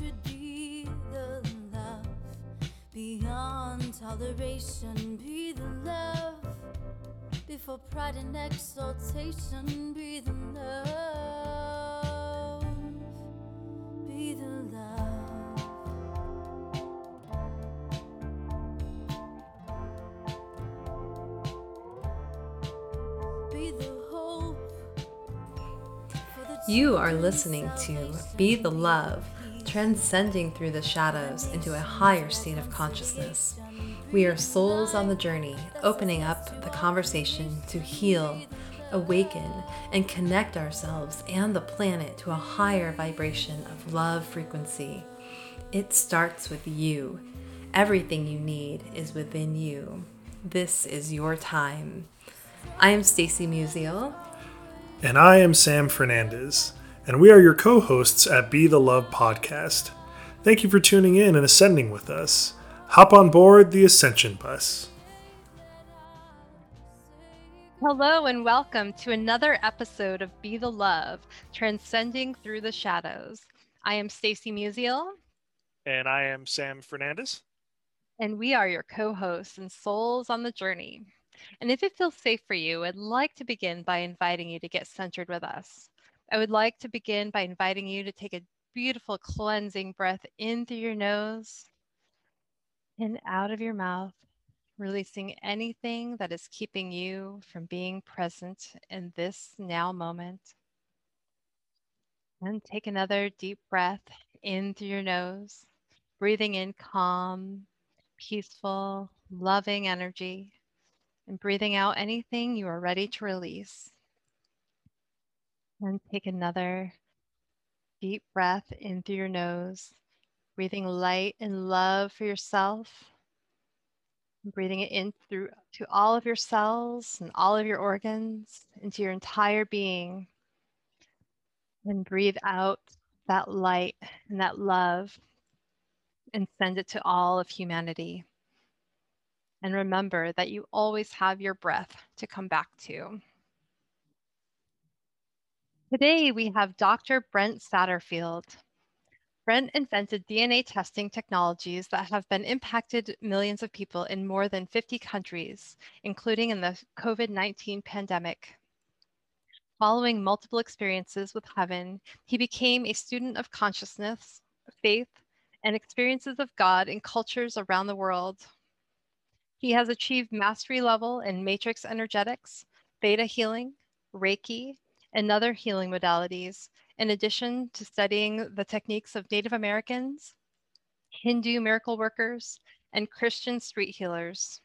would be the love beyond toleration. Be the love before pride and exaltation. Be the love. Be the love. Be the hope. for the You are listening to Be the Love, transcending through the shadows into a higher state of consciousness. We are souls on the journey, opening up the conversation to heal, awaken, and connect ourselves and the planet to a higher vibration of love frequency. It starts with you. Everything you need is within you. This is your time. I am Stacy Musial, And I am Sam Fernandez, and we are your co hosts at Be the Love podcast. Thank you for tuning in and ascending with us. Hop on board the Ascension Bus. Hello and welcome to another episode of Be the Love, transcending through the shadows. I am Stacy Musial, And I am Sam Fernandez. and we are your co-hosts and souls on the journey. And if it feels safe for you, I'd like to begin by inviting you to get centered with us. I would like to begin by inviting you to take a beautiful cleansing breath in through your nose and out of your mouth, releasing anything that is keeping you from being present in this now moment. And take another deep breath in through your nose, breathing in calm, peaceful, loving energy, and breathing out anything you are ready to release. And take another deep breath in through your nose, breathing light and love for yourself. Breathing it in through to all of your cells and all of your organs, into your entire being. And breathe out that light and that love and send it to all of humanity. And remember that you always have your breath to come back to. Today we have Dr. Brent Satterfield. Brent invented DNA testing technologies that have been impacted millions of people in more than 50 countries, including in the COVID 19 pandemic. Following multiple experiences with heaven, he became a student of consciousness, faith, and experiences of God in cultures around the world. He has achieved mastery level in matrix energetics, theta healing, Reiki, and other healing modalities, in addition to studying the techniques of Native Americans, Hindu miracle workers, and Christian street healers.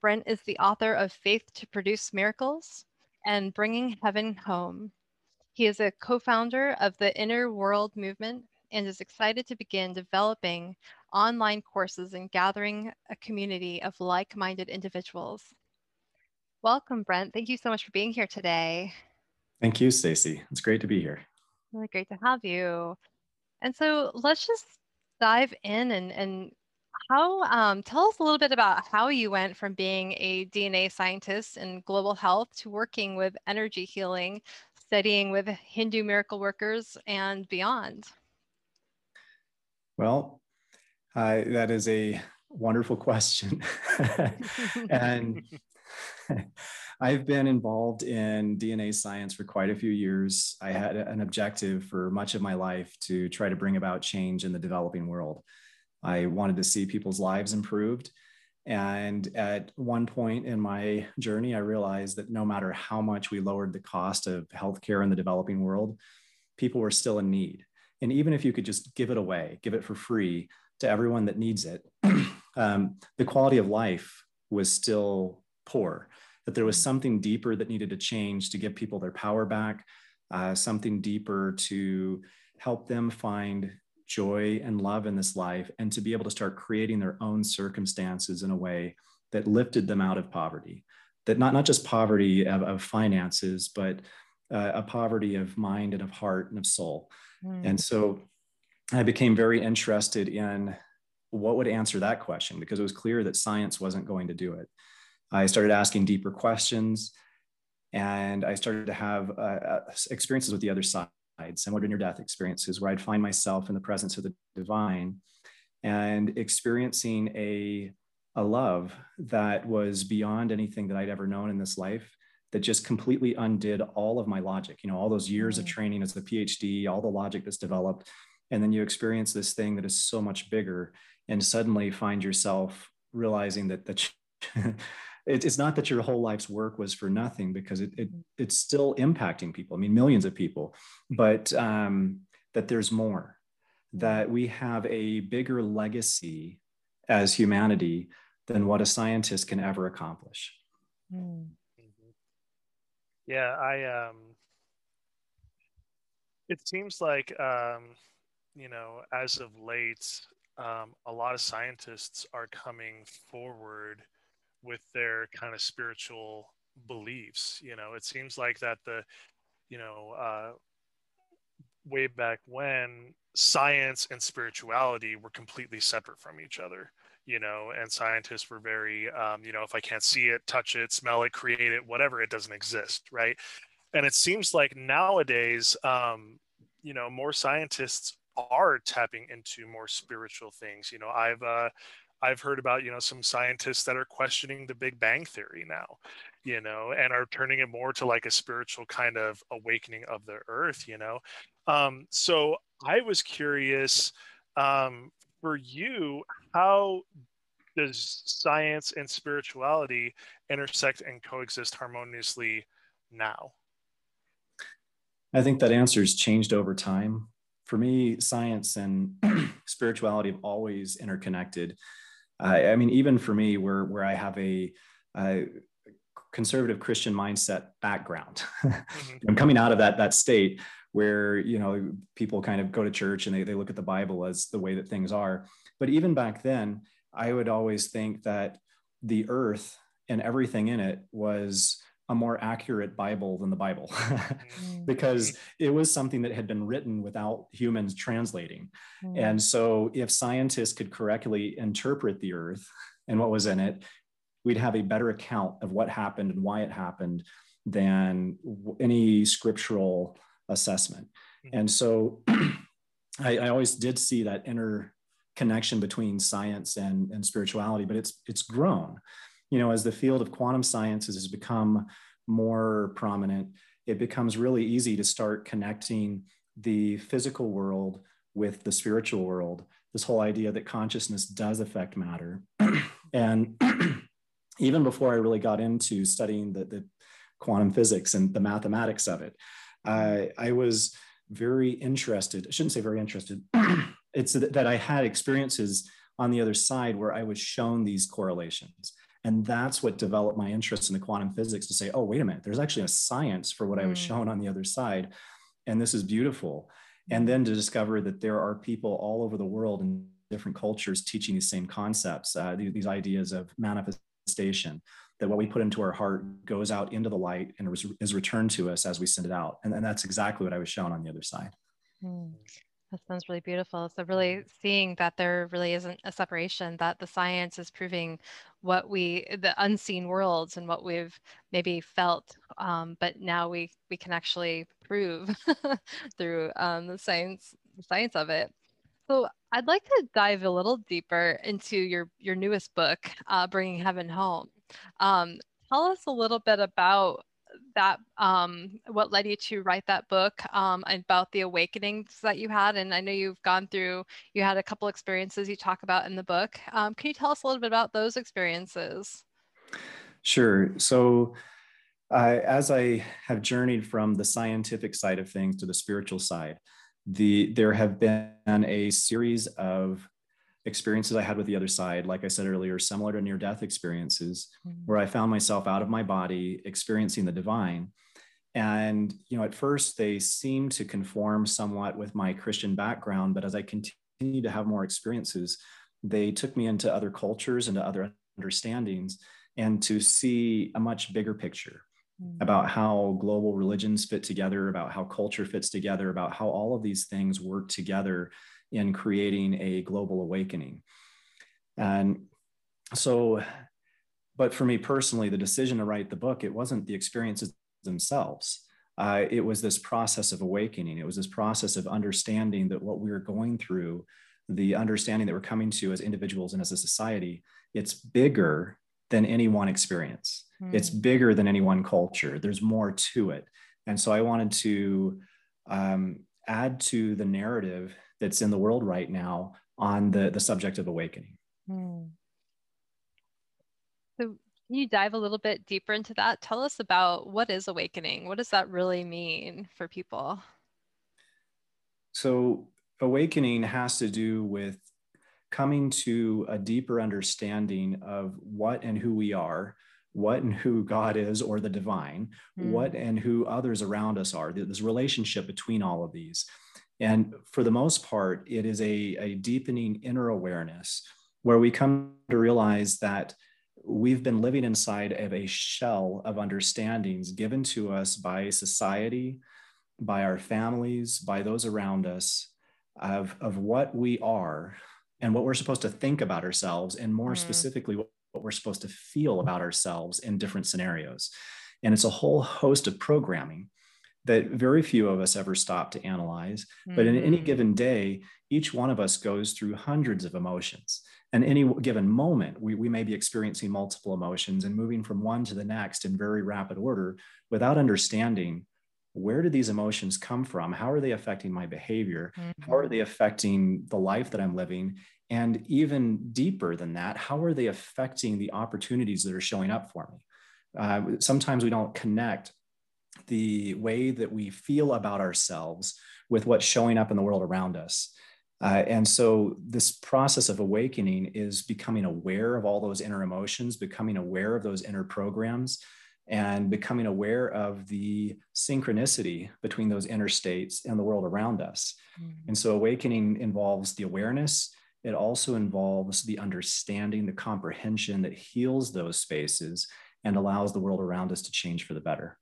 Brent is the author of Faith to Produce Miracles and Bringing Heaven Home. He is a co founder of the Inner World Movement and is excited to begin developing online courses and gathering a community of like minded individuals. Welcome, Brent. Thank you so much for being here today. Thank you, Stacy. It's great to be here. Really great to have you. And so let's just dive in and, and how um, tell us a little bit about how you went from being a DNA scientist in global health to working with energy healing, studying with Hindu miracle workers and beyond. Well, uh, that is a wonderful question. and I've been involved in DNA science for quite a few years. I had an objective for much of my life to try to bring about change in the developing world. I wanted to see people's lives improved. And at one point in my journey, I realized that no matter how much we lowered the cost of healthcare in the developing world, people were still in need. And even if you could just give it away, give it for free to everyone that needs it, um, the quality of life was still poor. That there was something deeper that needed to change to give people their power back, uh, something deeper to help them find joy and love in this life, and to be able to start creating their own circumstances in a way that lifted them out of poverty. That not, not just poverty of, of finances, but uh, a poverty of mind and of heart and of soul. Mm. And so I became very interested in what would answer that question because it was clear that science wasn't going to do it. I started asking deeper questions and I started to have uh, experiences with the other side similar to near death experiences, where I'd find myself in the presence of the divine and experiencing a, a love that was beyond anything that I'd ever known in this life that just completely undid all of my logic you know all those years mm-hmm. of mm. training as a phd all the logic that's developed and then you experience this thing that is so much bigger and suddenly find yourself realizing that that it's not that your whole life's work was for nothing because it, it it's still impacting people. I mean millions of people. But um, that there's more. That we have a bigger legacy as humanity than what a scientist can ever accomplish. Mm. yeah i um it seems like um you know as of late um, a lot of scientists are coming forward with their kind of spiritual beliefs you know? It seems like that the you know uh, way back when science and spirituality were completely separate from each other you know? And scientists were very um, you know if i can't see it touch it smell it create it whatever it doesn't exist right? And it seems like nowadays um, you know more scientists are tapping into more spiritual things. You know, I've uh, I've heard about you know some scientists that are questioning the Big Bang theory now, you know, and are turning it more to like a spiritual kind of awakening of the Earth. You know, um, so I was curious um, for you how does science and spirituality intersect and coexist harmoniously now? I think that answer has changed over time for me, science and spirituality have always interconnected. Uh, I mean, even for me, where where I have a, a conservative Christian mindset background, mm-hmm. I'm coming out of that that state where you know people kind of go to church and they, they look at the Bible as the way that things are. But even back then, I would always think that the earth and everything in it was a more accurate Bible than the Bible mm. because it was something that had been written without humans translating. Mm. And so, if scientists could correctly interpret the earth and what was in it, we'd have a better account of what happened and why it happened than any scriptural assessment. Mm. And so, I, I always did see that inner connection between science and, and spirituality, but it's it's grown you know, as the field of quantum sciences has become more prominent, it becomes really easy to start connecting the physical world with the spiritual world. This whole idea that consciousness does affect matter. and even before I really got into studying the, the quantum physics and the mathematics of it, I, I was very interested. I shouldn't say very interested. it's that I had experiences on the other side where I was shown these correlations. And that's what developed my interest in the quantum physics to say, oh, wait a minute, there's actually a science for what mm. I was mm. shown on the other side. And this is beautiful. And then to discover that there are people all over the world in different cultures teaching these same concepts, uh, these, these ideas of manifestation, that what we put into our heart goes out into the light and is returned to us as we send it out. And, and that's exactly what I was shown on the other side. Mm. That sounds really beautiful. So really seeing that there really isn't a separation, that the science is proving what we, the unseen worlds and what we've maybe felt, um, but now we we can actually prove through um, the science the science of it. So I'd like to dive a little deeper into your your newest book, uh, Bringing Heaven Home. Um, tell us a little bit about that um, what led you to write that book um, about the awakenings that you had? And i know you've gone through you had a couple experiences you talk about in the book. Um, can you tell us a little bit about those experiences? Sure. So uh, as i have journeyed from the scientific side of things to the spiritual side the there have been a series of experiences I had with the other side, like I said earlier, similar to near death experiences, mm-hmm. where I found myself out of my body experiencing the divine. And, you know, at first they seemed to conform somewhat with my Christian background, but as I continued to have more experiences, they took me into other cultures, into other understandings, and to see a much bigger picture mm-hmm. about how global religions fit together, about how culture fits together, about how all of these things work together in creating a global awakening. And so, but for me personally, the decision to write the book, it wasn't the experiences themselves. uh, it was this process of awakening. It was this process of understanding that what we were going through, the understanding that we're coming to as individuals and as a society, it's bigger than any one experience. Mm. It's bigger than any one culture. There's more to it. And so I wanted to um, add to the narrative that's in the world right now on the, the subject of awakening. Mm. So, can you dive a little bit deeper into that? Tell us about what is awakening? What does that really mean for people? So, awakening has to do with coming to a deeper understanding of what and who we are, what and who God is or the divine, mm. what and who others around us are, this relationship between all of these. And for the most part, it is a, a deepening inner awareness where we come to realize that we've been living inside of a shell of understandings given to us by society, by our families, by those around us of, of what we are and what we're supposed to think about ourselves, and more mm. specifically, what, what we're supposed to feel about ourselves in different scenarios. And it's a whole host of programming that very few of us ever stop to analyze. Mm-hmm. But in any mm-hmm. given day, each one of us goes through hundreds of emotions. And any given moment, we, we may be experiencing multiple emotions and moving from one to the next in very rapid order without understanding where do these emotions come from? How are they affecting my behavior? Mm-hmm. How are mm-hmm. they affecting the life that I'm living? And even deeper than that, how are they affecting the opportunities that are showing up for me? Uh, sometimes we don't connect the way that we feel about ourselves with what's showing up in the world around us. Uh, and so, this process of awakening is becoming aware of all those inner emotions, becoming aware of those inner programs, and becoming aware of the synchronicity between those inner states and the world around us. Mm-hmm. And so, awakening involves the awareness. It also involves the understanding, the comprehension that heals those spaces and allows the world around us to change for the better.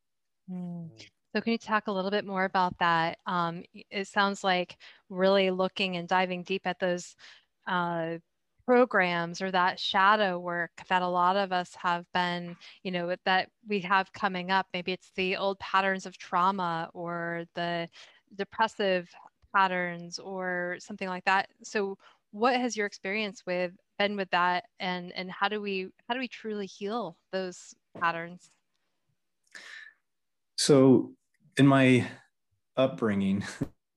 Mm. So, can you talk a little bit more about that? Um, it sounds like really looking and diving deep at those uh, programs or that shadow work that a lot of us have been, you know, that we have coming up. Maybe it's the old patterns of trauma or the depressive patterns or something like that. So what has your experience with been with that and and how do we how do we truly heal those patterns? So in my upbringing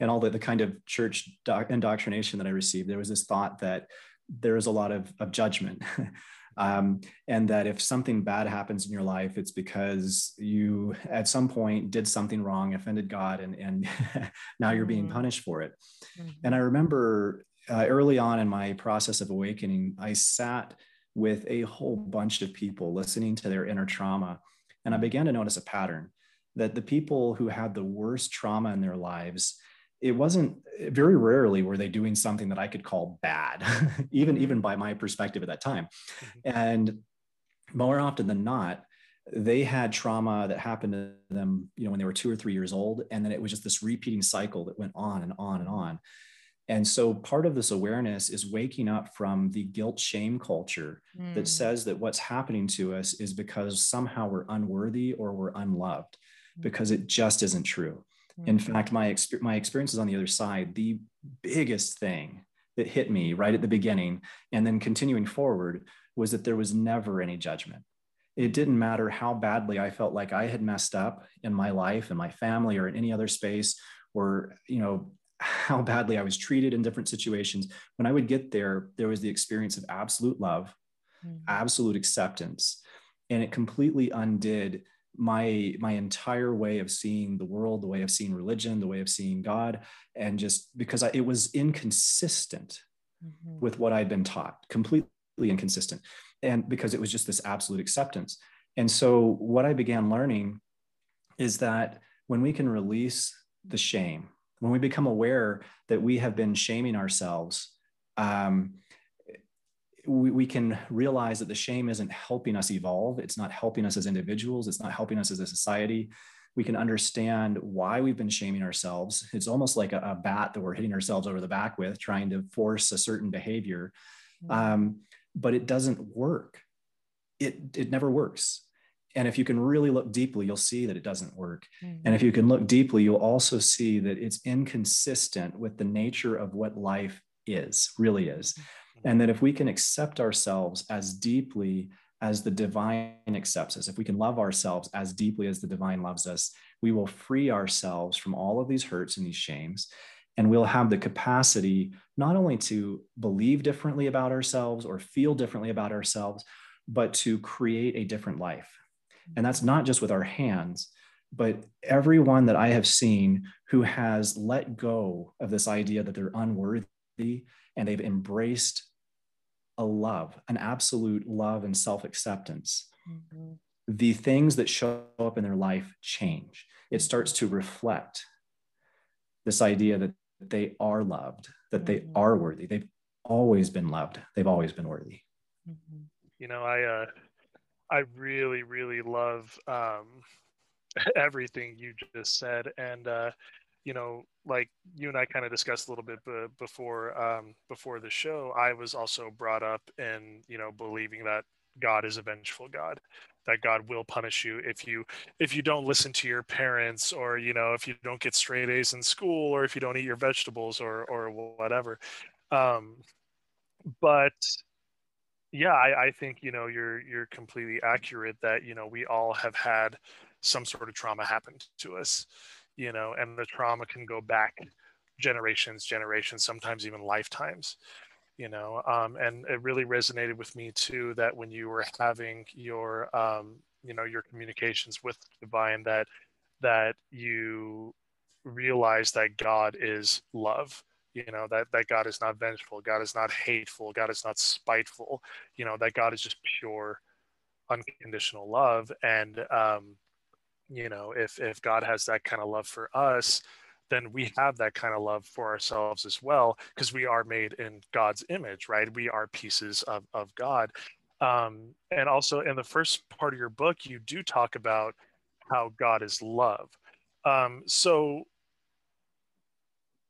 and all the, the kind of church doc- indoctrination that I received, there was this thought that there is a lot of, of judgment. um, and that if something bad happens in your life, it's because you at some point did something wrong, offended God, and, and now you're being mm-hmm. punished for it. Mm-hmm. And I remember uh, early on in my process of awakening, I sat with a whole bunch of people listening to their inner trauma. And I began to notice a pattern that the people who had the worst trauma in their lives it wasn't very rarely were they doing something that I could call bad, even even mm-hmm. by my perspective at that time. Mm-hmm. And more often than not, they had trauma that happened to them, you know, when they were two or three years old, and then it was just this repeating cycle that went on and on and on. And so part of this awareness is waking up from the guilt shame culture mm. that says that what's happening to us is because somehow we're unworthy or we're unloved, mm. because it just isn't true. In mm-hmm. fact, my, exp- my experiences on the other side, the biggest thing that hit me right at the beginning and then continuing forward was that there was never any judgment. It didn't matter how badly I felt like I had messed up in my life and my family or in any other space or, you know, how badly I was treated in different situations. When I would get there, there was the experience of absolute love, mm-hmm. absolute acceptance, and it completely undid my my entire way of seeing the world the way of seeing religion the way of seeing god and just because I, it was inconsistent mm-hmm. with what i'd been taught completely inconsistent and because it was just this absolute acceptance and so what i began learning is that when we can release the shame when we become aware that we have been shaming ourselves um, we, we can realize that the shame isn't helping us evolve. It's not helping us as individuals. It's not helping us as a society. We can understand why we've been shaming ourselves. It's almost like a, a bat that we're hitting ourselves over the back with, trying to force a certain behavior. Mm-hmm. Um, but it doesn't work. It, it never works. And if you can really look deeply, you'll see that it doesn't work. Mm-hmm. And if you can look deeply, you'll also see that it's inconsistent with the nature of what life is, really is. And that if we can accept ourselves as deeply as the divine accepts us, if we can love ourselves as deeply as the divine loves us, we will free ourselves from all of these hurts and these shames. And we'll have the capacity not only to believe differently about ourselves or feel differently about ourselves, but to create a different life. And that's not just with our hands, but everyone that I have seen who has let go of this idea that they're unworthy and they've embraced a love, an absolute love and self acceptance, mm-hmm. the things that show up in their life change. It starts to reflect this idea that they are loved, that they mm-hmm. are worthy. They've always been loved, they've always been worthy. Mm-hmm. You know, I, uh, I really, really love um, everything you just said. And, uh, you know, like you and I kind of discussed a little bit b- before um, before the show, I was also brought up in you know believing that God is a vengeful God, that God will punish you if you if you don't listen to your parents, or you know if you don't get straight A's in school, or if you don't eat your vegetables, or or whatever. Um, but yeah, I, I think you know you're you're completely accurate that you know we all have had some sort of trauma happen to us you know, and the trauma can go back generations, generations, sometimes even lifetimes, you know. Um, and it really resonated with me too that when you were having your, um, you know, your communications with divine, that that you realize that God is love. You know that that God is not vengeful, God is not hateful, God is not spiteful. You know that God is just pure, unconditional love, and um, you know if if god has that kind of love for us then we have that kind of love for ourselves as well because we are made in god's image right? We are pieces of, of god. Um, and also in the first part of your book you do talk about how god is love. Um, so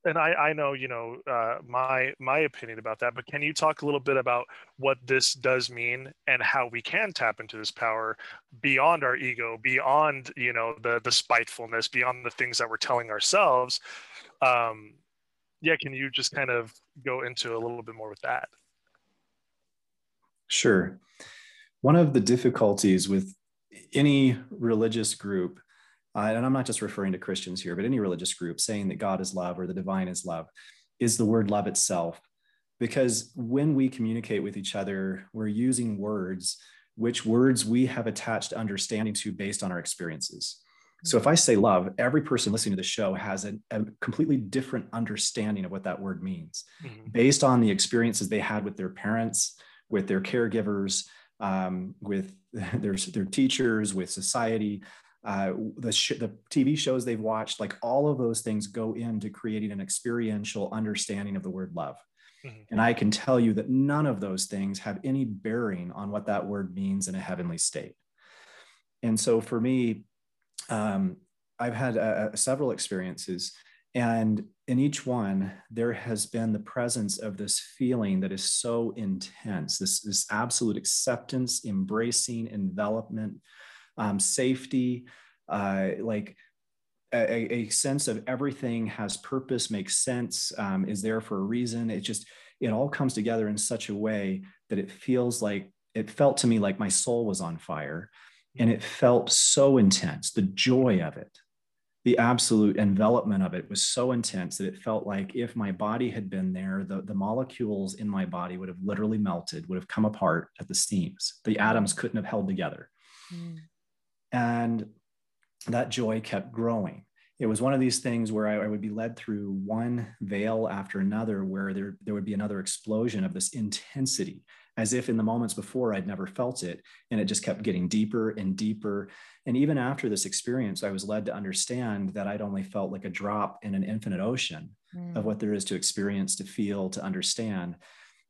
and I, I know you know uh, my my opinion about that but can you talk a little bit about what this does mean and how we can tap into this power beyond our ego beyond you know the the spitefulness beyond the things that we're telling ourselves? Um, yeah can you just kind of go into a little bit more with that? Sure. One of the difficulties with any religious group uh, and I'm not just referring to Christians here, but any religious group saying that God is love or the divine is love, is the word love itself. Because when we communicate with each other, we're using words, which words we have attached understanding to based on our experiences. So if I say love, every person listening to the show has a, a completely different understanding of what that word means mm-hmm. based on the experiences they had with their parents, with their caregivers, um, with their, their teachers, with society, uh, the, sh- the TV shows they've watched, like all of those things go into creating an experiential understanding of the word love. Mm-hmm. And I can tell you that none of those things have any bearing on what that word means in a heavenly state. And so for me, um, I've had uh, uh several experiences, and in each one, there has been the presence of this feeling that is so intense this, this absolute acceptance, embracing, envelopment um, safety, uh, like a, a, sense of everything has purpose, makes sense, um, is there for a reason. It just, it all comes together in such a way that it feels like, it felt to me like my soul was on fire. And it felt so intense. The joy of it, the absolute envelopment of it was so intense that it felt like if my body had been there, the, the molecules in my body would have literally melted, would have come apart at the seams. The atoms couldn't have held together. Mm. And that joy kept growing. It was one of these things where I, I, would be led through one veil after another, where there, there would be another explosion of this intensity, as if in the moments before I'd never felt it. And it just kept getting deeper and deeper. And even after this experience, I was led to understand that I'd only felt like a drop in an infinite ocean mm. of what there is to experience, to feel, to understand.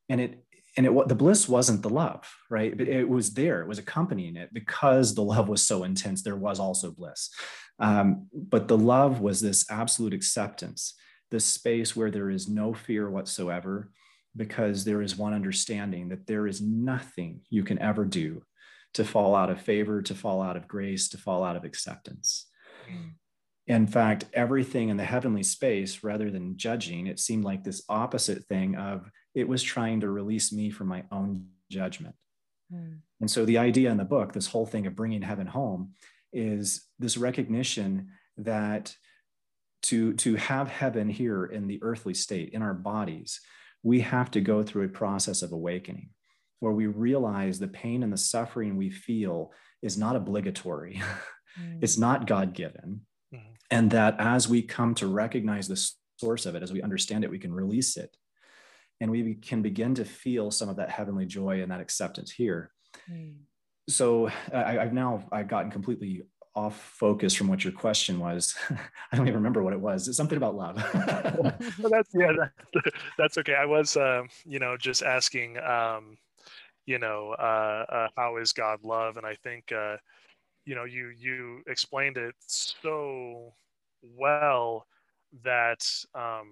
And it and it the bliss wasn't the love right? But it was there it was accompanying it because the love was so intense there was also bliss. Um, but the love was this absolute acceptance this space where there is no fear whatsoever because there is one understanding that there is nothing you can ever do to fall out of favor, to fall out of grace, to fall out of acceptance. In fact, everything in the heavenly space, rather than judging, it seemed like this opposite thing of it was trying to release me from my own judgment. Mm. And so the idea in the book, this whole thing of bringing heaven home, is this recognition that to, to have heaven here in the earthly state, in our bodies, we have to go through a process of awakening where we realize the pain and the suffering we feel is not obligatory, Mm. it's not God given. Mhm. And that as we come to recognize the source of it, as we understand it, we can release it. And we can begin to feel some of that heavenly joy and that acceptance here. Mm. So I, I've now I've gotten completely off focus from what your question was. I don't even remember what it was. It's something about love. Well, that's yeah, that, that's okay. I was, uh, you know, just asking, um, you know, uh, uh, how is God love? And I think, uh, you know, you you explained it so well that, um,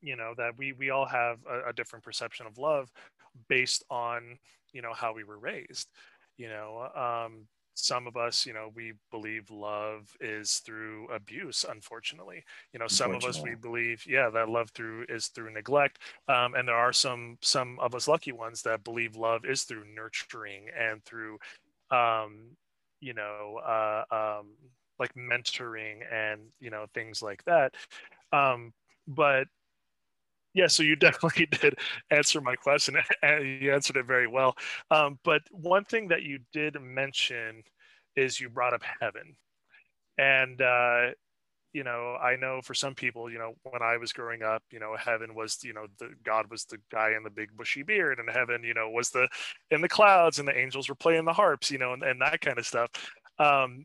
you know, that we we all have a, a different perception of love based on you know how we were raised. You know, um, some of us, you know, we believe love is through abuse, unfortunately you know some of us we believe yeah that love through is through neglect um, and there are some some of us lucky ones that believe love is through nurturing and through um, you know uh, um, like mentoring and you know things like that. Um, but yeah so you definitely did answer my question and you answered it very well. Um, but one thing that you did mention is you brought up heaven. And uh, you know i know for some people you know when i was growing up you know heaven was you know the god was the guy in the big bushy beard and heaven you know was the in the clouds and the angels were playing the harps you know and, and that kind of stuff. Um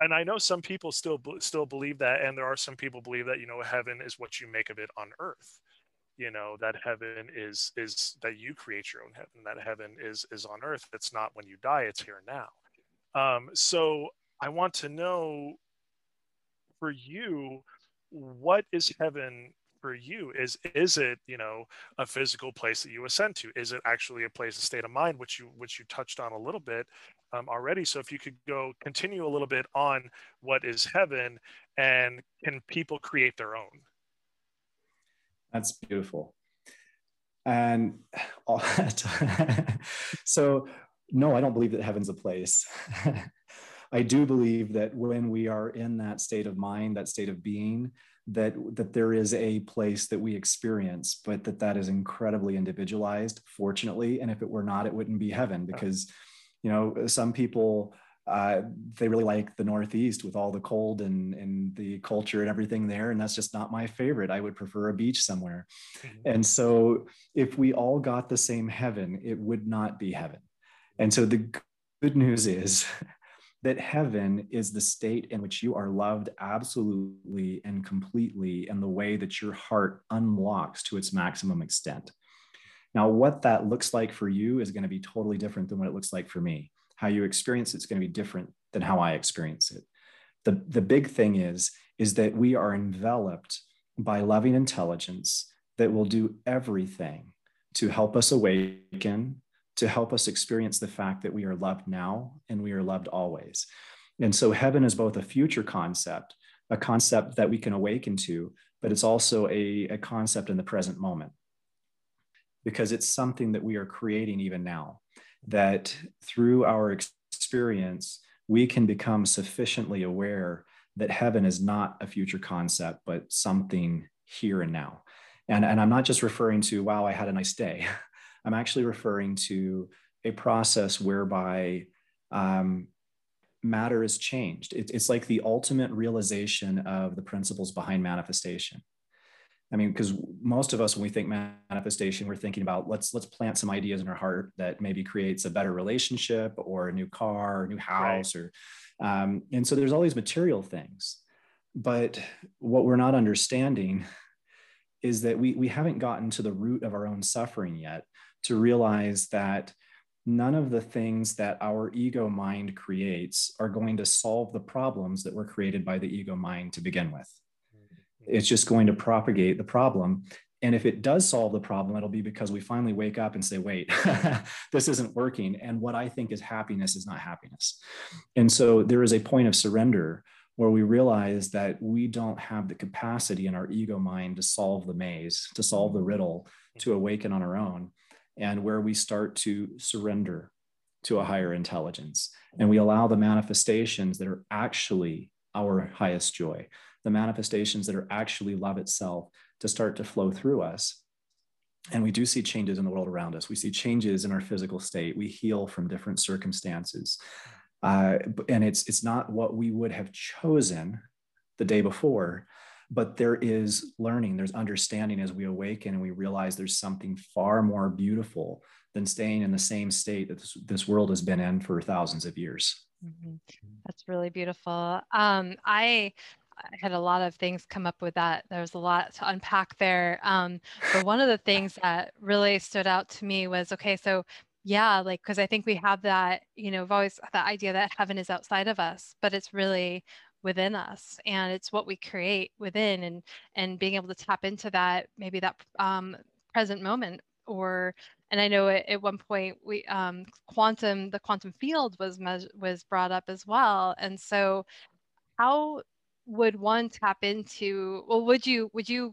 and i know some people still still believe that and there are some people believe that you know heaven is what you make of it on earth. You know that heaven is is that you create your own heaven that heaven is is on earth. It's not when you die it's here now. Um so i want to know for you what is heaven for you is is it you know a physical place that you ascend to is it actually a place a state of mind which you which you touched on a little bit um, already so if you could go continue a little bit on what is heaven and can people create their own That's beautiful. And so, no, I don't believe that heaven's a place. I do believe that when we are in that state of mind, that state of being, that that there is a place that we experience, but that that is incredibly individualized. Fortunately, and if it were not, it wouldn't be heaven because, you know, some people uh, they really like the Northeast with all the cold and, and the culture and everything there. And that's just not my favorite. I would prefer a beach somewhere. Mhm. And so if we all got the same heaven, it would not be heaven. And so the good news is that heaven is the state in which you are loved absolutely and completely in the way that your heart unlocks to its maximum extent. Now, what that looks like for you is going to be totally different than what it looks like for me how you experience it's going to be different than how I experience it. The, the big thing is, is that we are enveloped by loving intelligence that will do everything to help us awaken, to help us experience the fact that we are loved now and we are loved always. And so heaven is both a future concept, a concept that we can awaken to, but it's also a, a concept in the present moment because it's something that we are creating even now that through our experience, we can become sufficiently aware that heaven is not a future concept, but something here and now. And, and I'm not just referring to, wow, I had a nice day. I'm actually referring to a process whereby um, matter is changed. It, it's like the ultimate realization of the principles behind manifestation. I mean, because most of us, when we think manifestation, we're thinking about let's let's plant some ideas in our heart that maybe creates a better relationship or a new car, or a new house, or um, and so there's all these material things. But what we're not understanding is that we we haven't gotten to the root of our own suffering yet to realize that none of the things that our ego mind creates are going to solve the problems that were created by the ego mind to begin with. Mm-hmm. It's just going to propagate the problem. And if it does solve the problem, it'll be because we finally wake up and say, wait, this isn't working. And what I think is happiness is not happiness. And so there is a point of surrender where we realize that we don't have the capacity in our ego mind to solve the maze, to solve the riddle, to mm-hmm. awaken on our own, and where we start to surrender to a higher intelligence. And we allow the manifestations that are actually our highest joy, the manifestations that are actually love itself to start to flow through us. And we do see changes in the world around us. We see changes in our physical state. We heal from different circumstances. Uh, and it's, it's not what we would have chosen the day before, but there is learning, there's understanding as we awaken and we realize there's something far more beautiful than staying in the same state that this, this world has been in for thousands of years. Mm-hmm. That's really beautiful. Um, I I had a lot of things come up with that. There's a lot to unpack there. Um, but one of the things that really stood out to me was okay, so yeah, like, because I think we have that, you know, we've always that idea that heaven is outside of us, but it's really within us and it's what we create within and and being able to tap into that maybe that um, present moment or and i know at, at one point we um, quantum the quantum field was was brought up as well and so how would one tap into well would you would you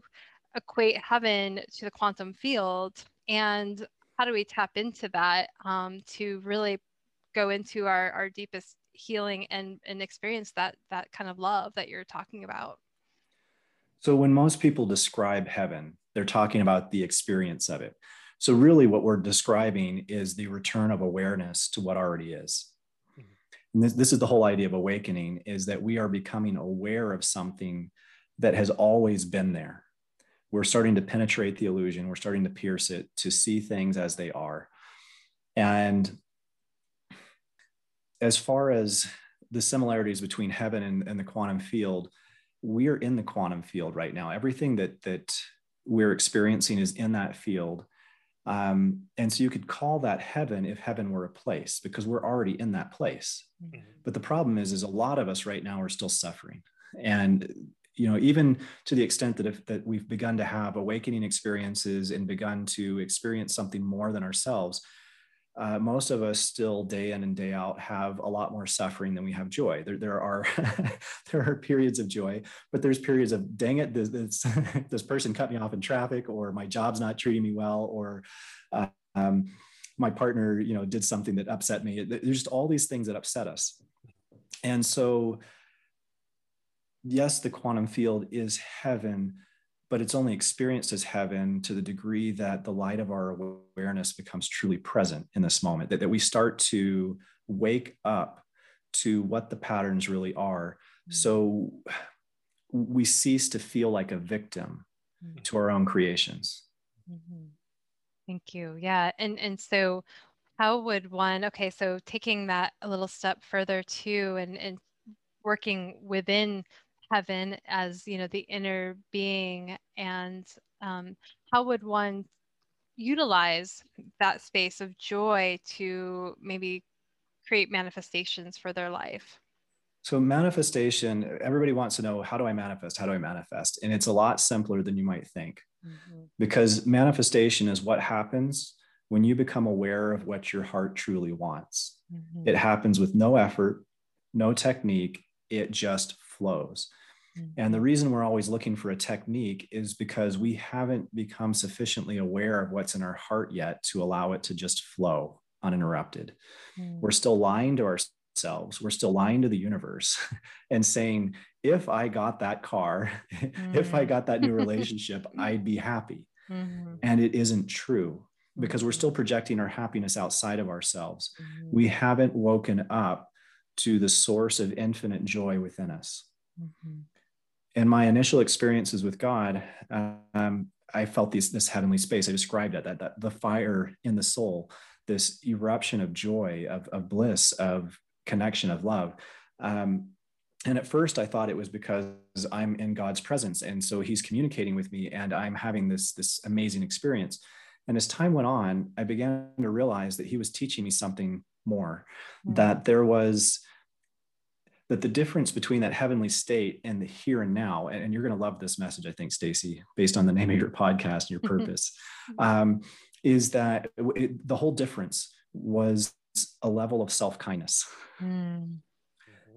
equate heaven to the quantum field and how do we tap into that um, to really go into our, our deepest healing and, and experience that that kind of love that you're talking about. So when most people describe heaven they're talking about the experience of it. So really what we're describing is the return of awareness to what already is. Mm-hmm. And this, this is the whole idea of awakening is that we are becoming aware of something that has always been there. We're starting to penetrate the illusion. We're starting to pierce it to see things as they are. And as far as the similarities between heaven and, and the quantum field we're in the quantum field right now everything that that we're experiencing is in that field um, and so you could call that heaven if heaven were a place because we're already in that place. Mm-hmm. But the problem is, is a lot of us right now are still suffering. And you know, even to the extent that if that we've begun to have awakening experiences and begun to experience something more than ourselves, uh, most of us still day in and day out have a lot more suffering than we have joy. There, there are there are periods of joy, but there's periods of dang it, this this, this person cut me off in traffic, or my job's not treating me well, or uh, um, my partner, you know, did something that upset me. There's just all these things that upset us, and so yes, the quantum field is heaven, but it's only experienced as heaven to the degree that the light of our awareness becomes truly present in this moment, that, that we start to wake up to what the patterns really are. Mm-hmm. So we cease to feel like a victim mm-hmm. to our own creations. Mm-hmm. Thank you. Yeah. And and so how would one okay, so taking that a little step further too and and working within heaven as you know the inner being and um, how would one utilize that space of joy to maybe create manifestations for their life? So manifestation everybody wants to know how do i manifest? How do i manifest? And it's a lot simpler than you might think. Mm-hmm. because manifestation is what happens when you become aware of what your heart truly wants. Mm-hmm. it happens with no effort no technique it just flows. Mm-hmm. And the reason we're always looking for a technique is because we haven't become sufficiently aware of what's in our heart yet to allow it to just flow uninterrupted. Mm-hmm. We're still lying to ourselves, we're still lying to the universe and saying, if I got that car, mm-hmm. if I mm-hmm. got that new relationship, I'd be happy. And it isn't true because we're still projecting our happiness outside of ourselves. We haven't woken up to the source of infinite joy within us. Mm-hmm. In my initial experiences with God, um, I felt these, this heavenly space. I described it that, that the fire in the soul, this eruption of joy, of, of bliss, of connection, of love. Um, and at first, I thought it was because I'm in God's presence, and so He's communicating with me, and I'm having this this amazing experience. And as time went on, I began to realize that He was teaching me something more, mm-hmm. that there was that the difference between that heavenly state and the here and now, and, and you're going to love this message, I think, Stacy, based on the name of your podcast and your purpose, um, is that it, the whole difference was a level of self kindness. Mm.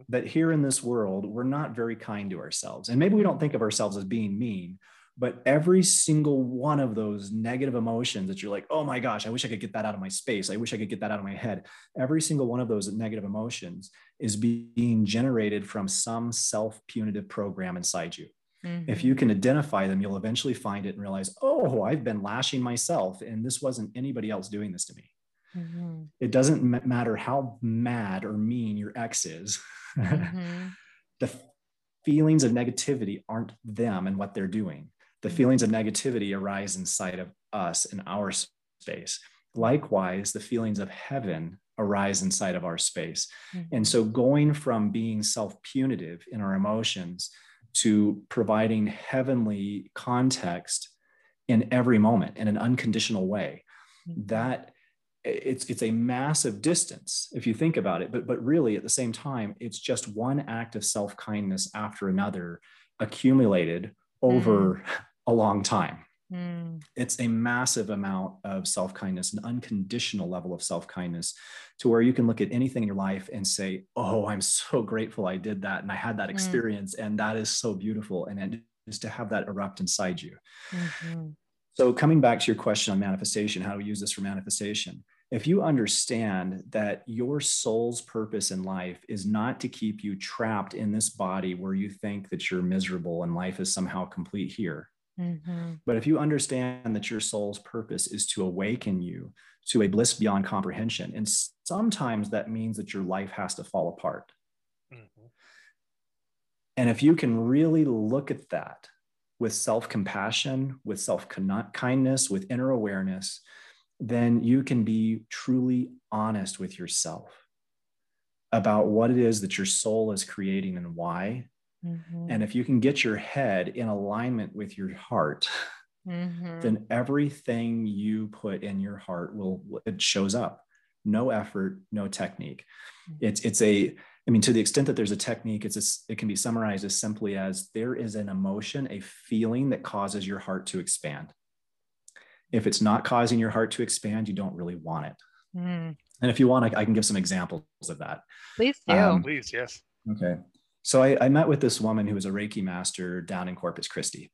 That here in this world, we're not very kind to ourselves. And maybe we don't think of ourselves as being mean, but every single one of those negative emotions that you're like, oh my gosh, I wish I could get that out of my space. I wish I could get that out of my head. Every single one of those negative emotions is being generated from some self punitive program inside you. Mm-hmm. If you can identify them, you'll eventually find it and realize, oh, I've been lashing myself, and this wasn't anybody else doing this to me. Mm-hmm. It doesn't matter how mad or mean your ex is. Mm-hmm. the feelings of negativity aren't them and what they're doing the feelings of negativity arise inside of us in our space. Likewise, the feelings of heaven arise inside of our space. Mm-hmm. And so, going from being self punitive in our emotions to providing heavenly context in every moment in an unconditional way, mm-hmm. that it's it's a massive distance if you think about it but but really at the same time it's just one act of self-kindness after another accumulated over mm a long time. Mm. It's a massive amount of self kindness, an unconditional level of self kindness, to where you can look at anything in your life and say, Oh, I'm so grateful I did that and I had that hmm. experience. Mm. And that is so beautiful. And then just to have that erupt inside you. Mm-hmm. So, coming back to your question on manifestation, how do we use this for manifestation? If you understand that your soul's purpose in life is not to keep you trapped in this body where you think that you're miserable and life is somehow complete here, Mm-hmm. But if you understand that your soul's purpose is to awaken you to a bliss beyond comprehension, and sometimes that means that your life has to fall apart. Mm-hmm. And if you can really look at that with self compassion, with self kindness, with inner awareness, then you can be truly honest with yourself about what it is that your soul is creating and why Mm-hmm. And if you can get your head in alignment with your heart, mm-hmm. then everything you put in your heart will it shows up. No effort, no technique. Mm-hmm. It's it's a I mean, to the extent that there's a technique, it's a, it can be summarized as simply as there is an emotion, a feeling that causes your heart to expand. If it's not causing your heart to expand, you don't really want it. Mm. And if you want, I, I, can give some examples of that. Please do. Um, Please, yes. Okay. So I, I, met with this woman who was a Reiki master down in Corpus Christi.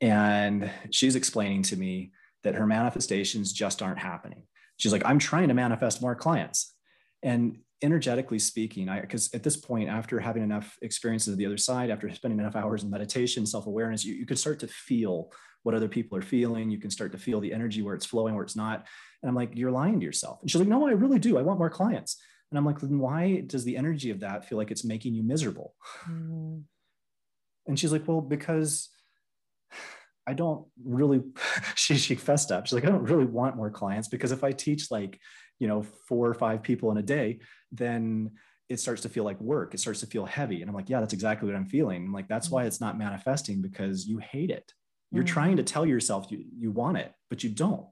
And she's explaining to me that her manifestations just aren't happening. She's like, I'm trying to manifest more clients. And energetically speaking, I because at this point, after having enough experiences of the other side, after spending enough hours in meditation, self-awareness, you, you could start to feel what other people are feeling. You can start to feel the energy where it's flowing, where it's not. And I'm like, you're lying to yourself. And she's like, no, I really do. I want more clients. And I'm like, then why does the energy of that feel like it's making you miserable? Mm. And she's like, well, because I don't really, she, she fessed up. She's like, I don't really want more clients because if I teach like, you know, four or five people in a day, then it starts to feel like work. It starts to feel heavy. And I'm like, yeah, that's exactly what I'm feeling. I'm like, that's why mm. it's not manifesting because you hate it. You're mm. trying to tell yourself you, you want it, but you don't.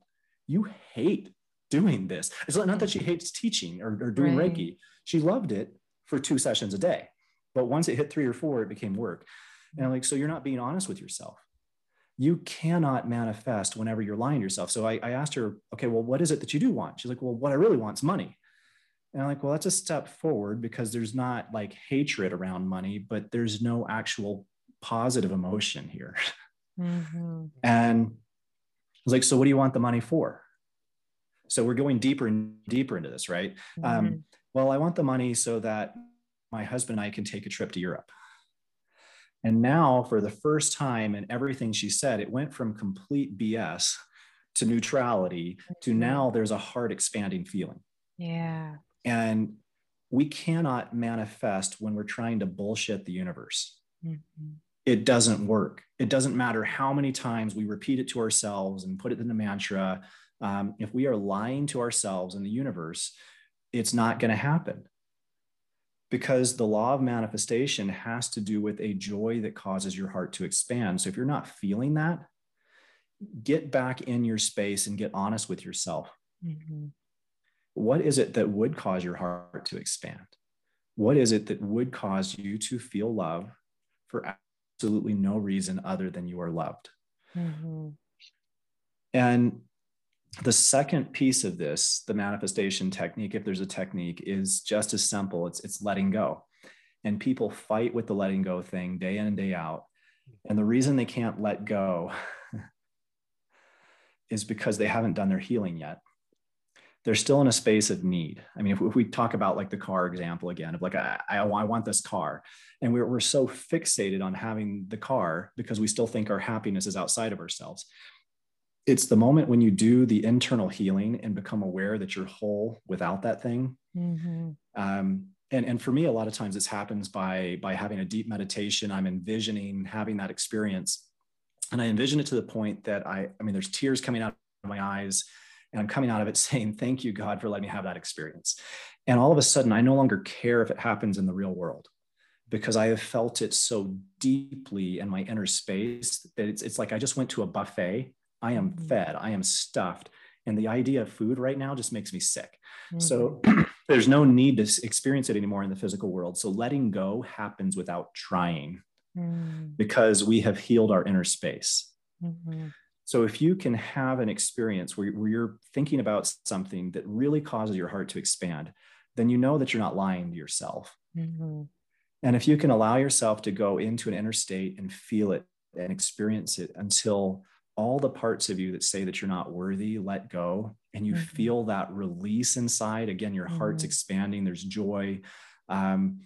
You hate doing this. It's not that she hates teaching or, or doing right. Reiki. She loved it for two sessions a day. But once it hit three or four, it became work. And I'm like, so you're not being honest with yourself. You cannot manifest whenever you're lying to yourself. So I, I asked her, okay, well, what is it that you do want? She's like, well, what I really want is money. And I'm like, well, that's a step forward because there's not like hatred around money, but there's no actual positive emotion here. Mm-hmm. And I was like, so what do you want the money for? So we're going deeper and deeper into this, right? Um, mm-hmm. Um, well, I want the money so that my husband and I can take a trip to Europe. And now, for the first time in everything she said, it went from complete BS to neutrality to mm-hmm. now there's a heart expanding feeling. Yeah. And we cannot manifest when we're trying to bullshit the universe. Mm-hmm. It doesn't work. It doesn't matter how many times we repeat it to ourselves and put it in the mantra um, if we are lying to ourselves and the universe, it's not going to happen because the law of manifestation has to do with a joy that causes your heart to expand. So if you're not feeling that, get back in your space and get honest with yourself. Mm-hmm. What is it that would cause your heart to expand? what is it that would cause you to feel love for absolutely no reason other than you are loved? Mm-hmm. And the second piece of this, the manifestation technique, if there's a technique, is just as simple. It's it's letting go. And people fight with the letting go thing day in and day out. And the reason they can't let go is because they haven't done their healing yet. They're still in a space of need. I mean, if, if we talk about like the car example again, of like, I, I, I want this car. And we're, we're so fixated on having the car because we still think our happiness is outside of ourselves it's the moment when you do the internal healing and become aware that you're whole without that thing. Mm-hmm. um, and, and for me a lot of times this happens by by having a deep meditation. I'm envisioning having that experience. And i envision it to the point that i i mean there's tears coming out of my eyes and i'm coming out of it saying thank you god for letting me have that experience. And all of a sudden i no longer care if it happens in the real world because I have felt it so deeply in my inner space that it's, it's like I just went to a buffet I am mm-hmm. fed, I am stuffed. And the idea of food right now just makes me sick. Mm-hmm. So there's no need to experience it anymore in the physical world. So letting go happens without trying mm-hmm. because we have healed our inner space. Mm-hmm. So if you can have an experience where, where you're thinking about something that really causes your heart to expand, then you know that you're not lying to yourself. Mm-hmm. And if you can allow yourself to go into an inner state and feel it and experience it until all the parts of you that say that you're not worthy let go. And you mm-hmm. feel that release inside. Again your mm-hmm. heart's expanding. There's joy. Um,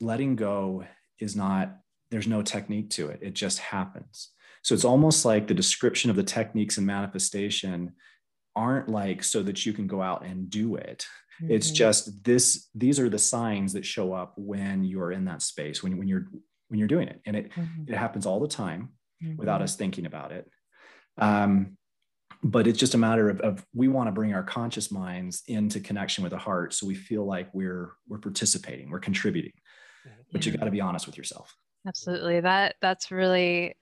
letting go is not there's no technique to it. It just happens. So it's almost like the description of the techniques and manifestation aren't like so that you can go out and do it. Mm-hmm. it's just this these are the signs that show up when you're in that space when, when you're when you're doing it. And it mm-hmm. it happens all the time mm-hmm. without us thinking about it. Um, but it's just a matter of, of we want to bring our conscious minds into connection with the heart so we feel like we're we're participating we're contributing mm-hmm. but you got to be honest with yourself absolutely that that's really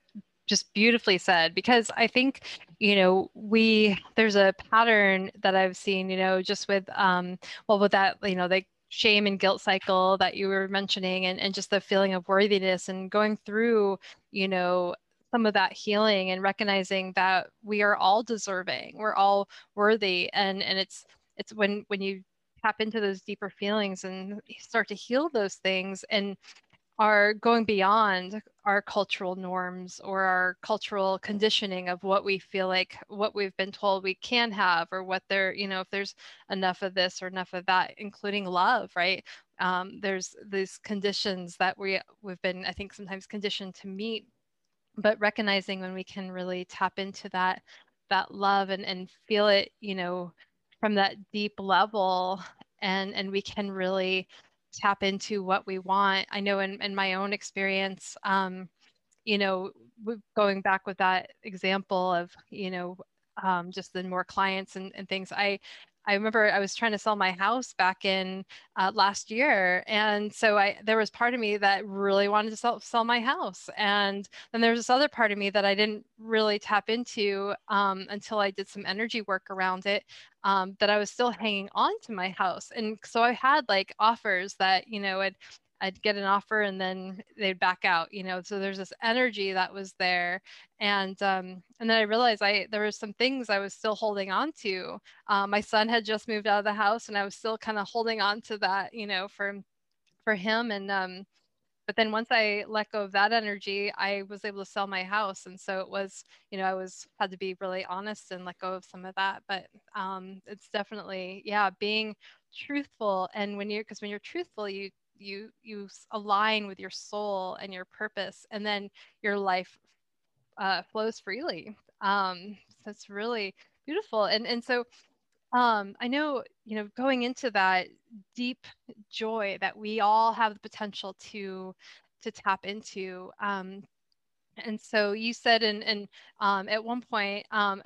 just beautifully said because i think you know we there's a pattern that i've seen you know just with um well with that you know like shame and guilt cycle that you were mentioning and, and just the feeling of worthiness and going through you know some of that healing and recognizing that we are all deserving we're all worthy. And and it's it's when when you tap into those deeper feelings and start to heal those things and are going beyond our cultural norms or our cultural conditioning of what we feel like what we've been told we can have or what there you know if there's enough of this or enough of that including love right? Um, there's these conditions that we we've been i think sometimes conditioned to meet but recognizing when we can really tap into that that love and, and feel it you know from that deep level and and we can really tap into what we want. I know in, in my own experience um, you know going back with that example of you know um, just the more clients and, and things i I remember I was trying to sell my house back in uh, last year, and so I there was part of me that really wanted to sell, sell my house, and then there was this other part of me that I didn't really tap into um, until I did some energy work around it. Um, that I was still hanging on to my house, and so I had like offers that you know had I'd get an offer and then they'd back out, you know. So there's this energy that was there, and um, and then I realized I there were some things I was still holding on to. Um, my son had just moved out of the house, and I was still kind of holding on to that, you know, for for him. And um, but then once I let go of that energy, I was able to sell my house, and so it was, you know, I was had to be really honest and let go of some of that. But um, it's definitely, yeah, being truthful and when you're because when you're truthful you you you align with your soul and your purpose and then your life uh, flows freely. Um, it's really beautiful. And and so um, i know you know going into that deep joy that we all have the potential to to tap into um, and so you said and and um, at one point um,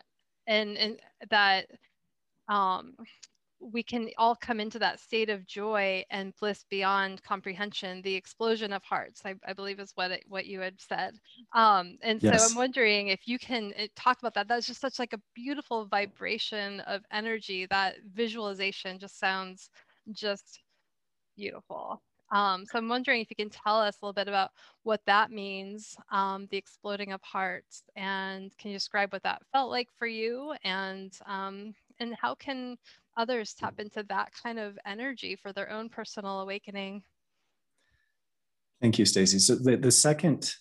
and and that um, we can all come into that state of joy and bliss beyond comprehension the explosion of hearts i, I believe is what it, what you had said um, and yes. so i'm wondering if you can eh, talk about that that's just such like a beautiful vibration of energy that visualization just sounds just beautiful. Um, so I'm wondering if you can tell us a little bit about what that means, um, the exploding of hearts, and can you describe what that felt like for you, and um, and how can others tap into that kind of energy for their own personal awakening? Thank you, Stacy. So the, the second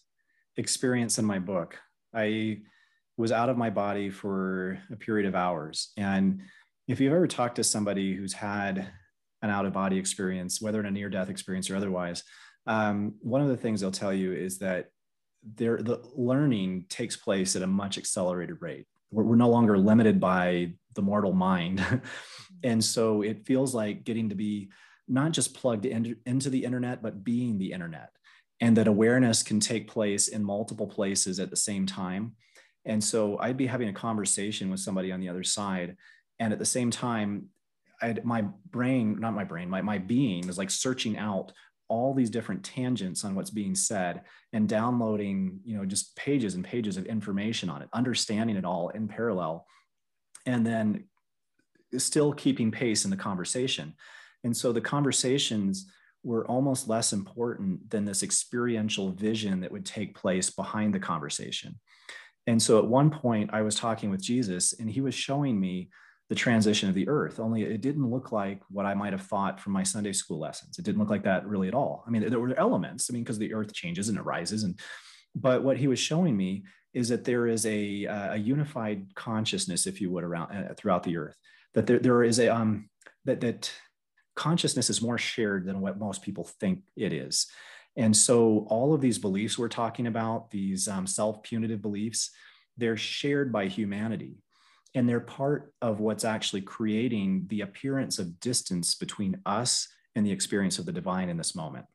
experience in my book, I was out of my body for a period of hours. And if you've ever talked to somebody who's had an out of body experience, whether in a near death experience or otherwise, um, one of the things they'll tell you is that there, the learning takes place at a much accelerated rate. We're, we're no longer limited by the mortal mind. and so it feels like getting to be not just plugged in, into the internet, but being the internet. And that awareness can take place in multiple places at the same time. And so I'd be having a conversation with somebody on the other side. And at the same time, I'd, my brain, not my brain, my, my being is like searching out all these different tangents on what's being said and downloading, you know, just pages and pages of information on it, understanding it all in parallel, and then still keeping pace in the conversation. And so the conversations were almost less important than this experiential vision that would take place behind the conversation. And so at one point, I was talking with Jesus, and he was showing me the transition of the earth only it didn't look like what i might have thought from my sunday school lessons. It didn't look like that really at all. I mean there were elements i mean because the earth changes and it rises and but what he was showing me is that there is a, a unified consciousness if you would around uh, throughout the earth that there, there is a um that that consciousness is more shared than what most people think it is. And so all of these beliefs we're talking about these um, self-punitive beliefs they're shared by humanity and they're part of what's actually creating the appearance of distance between us and the experience of the divine in this moment.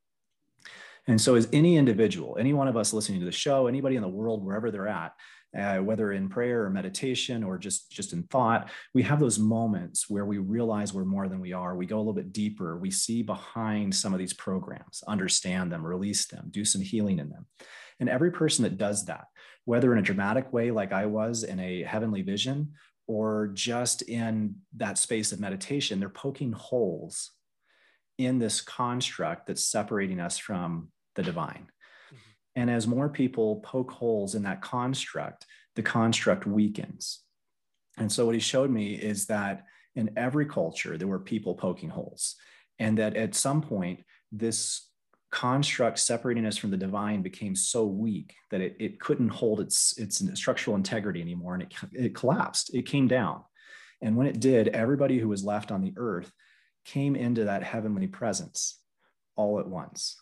And so, as any individual, any one of us listening to the show, anybody in the world, wherever they're at, uh, whether in prayer or meditation or just just in thought, we have those moments where we realize we're more than we are. We go a little bit deeper. We see behind some of these programs, understand them, release them, do some healing in them. And every person that does that, whether in a dramatic way like I was in a heavenly vision, or just in that space of meditation, they're poking holes in this construct that's separating us from the divine. And as more people poke holes in that construct, the construct weakens. And so, what he showed me is that in every culture, there were people poking holes. And that at some point, this construct separating us from the divine became so weak that it, it couldn't hold its, its structural integrity anymore and it, it collapsed. It came down. And when it did, everybody who was left on the earth came into that heavenly presence all at once.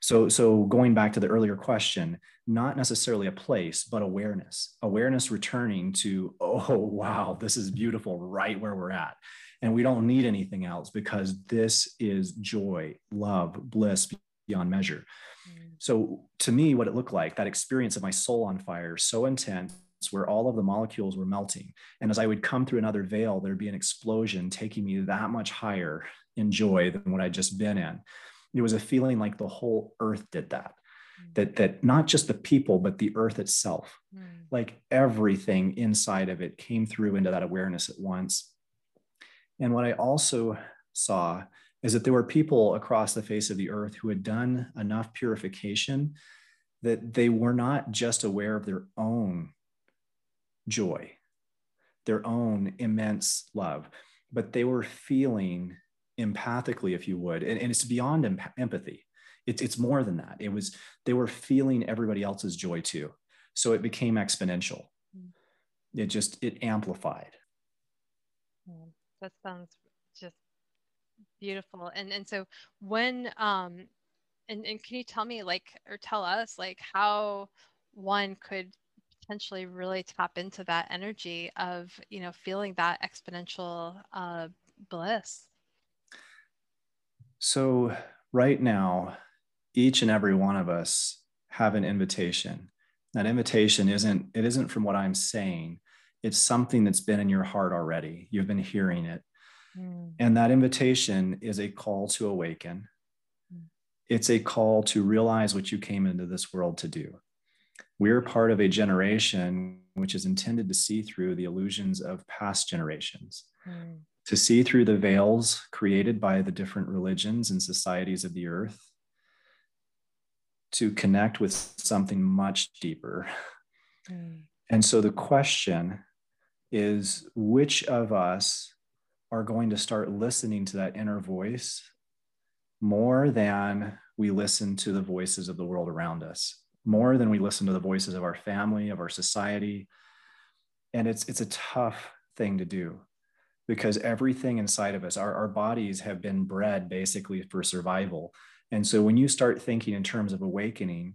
So, so going back to the earlier question, not necessarily a place, but awareness, awareness returning to, oh, wow, this is beautiful right where we're at. And we don't need anything else because this is joy, love, bliss, beyond measure. Mm. So to me, what it looked like, that experience of my soul on fire, so intense, where all of the molecules were melting. And as I would come through another veil, there'd be an explosion taking me that much higher in joy than what I'd just been in. It was a feeling like the whole earth did that. Mm. That, that not just the people, but the earth itself, mm. like everything inside of it came through into that awareness at once. And what I also saw is that there were people across the face of the earth who had done enough purification that they were not just aware of their own joy, their own immense love, but they were feeling empathically, if you would. And, and it's beyond em- empathy. It's, it's more than that. It was, they were feeling everybody else's joy too. So it became exponential. Mm. It just, it amplified. That sounds just beautiful and and so when um and, and can you tell me like or tell us like how one could potentially really tap into that energy of you know feeling that exponential uh, bliss so right now each and every one of us have an invitation that invitation isn't it isn't from what i'm saying it's something that's been in your heart already you've been hearing it Mm. And that invitation is a call to awaken. Mm. It's a call to realize what you came into this world to do. We're part of a generation which is intended to see through the illusions of past generations. Mm. To see through the veils created by the different religions and societies of the earth, to connect with something much deeper. Mm. And so the question is which of us are going to start listening to that inner voice more than we listen to the voices of the world around us, more than we listen to the voices of our family, of our society. And it's it's a tough thing to do because everything inside of us, our, our bodies have been bred basically for survival. And so when you start thinking in terms of awakening,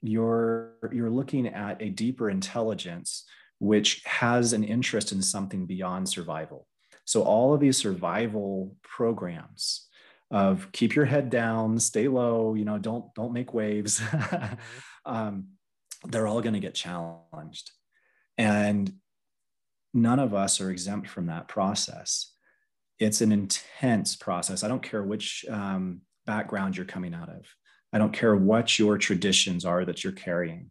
you're you're looking at a deeper intelligence which has an interest in something beyond survival. So all of these survival programs of keep your head down, stay low, you know, don't don't make waves. Mm-hmm. um, they're all going to get challenged, and none of us are exempt from that process. It's an intense process. I don't care which um, background you're coming out of. I don't care what your traditions are that you're carrying,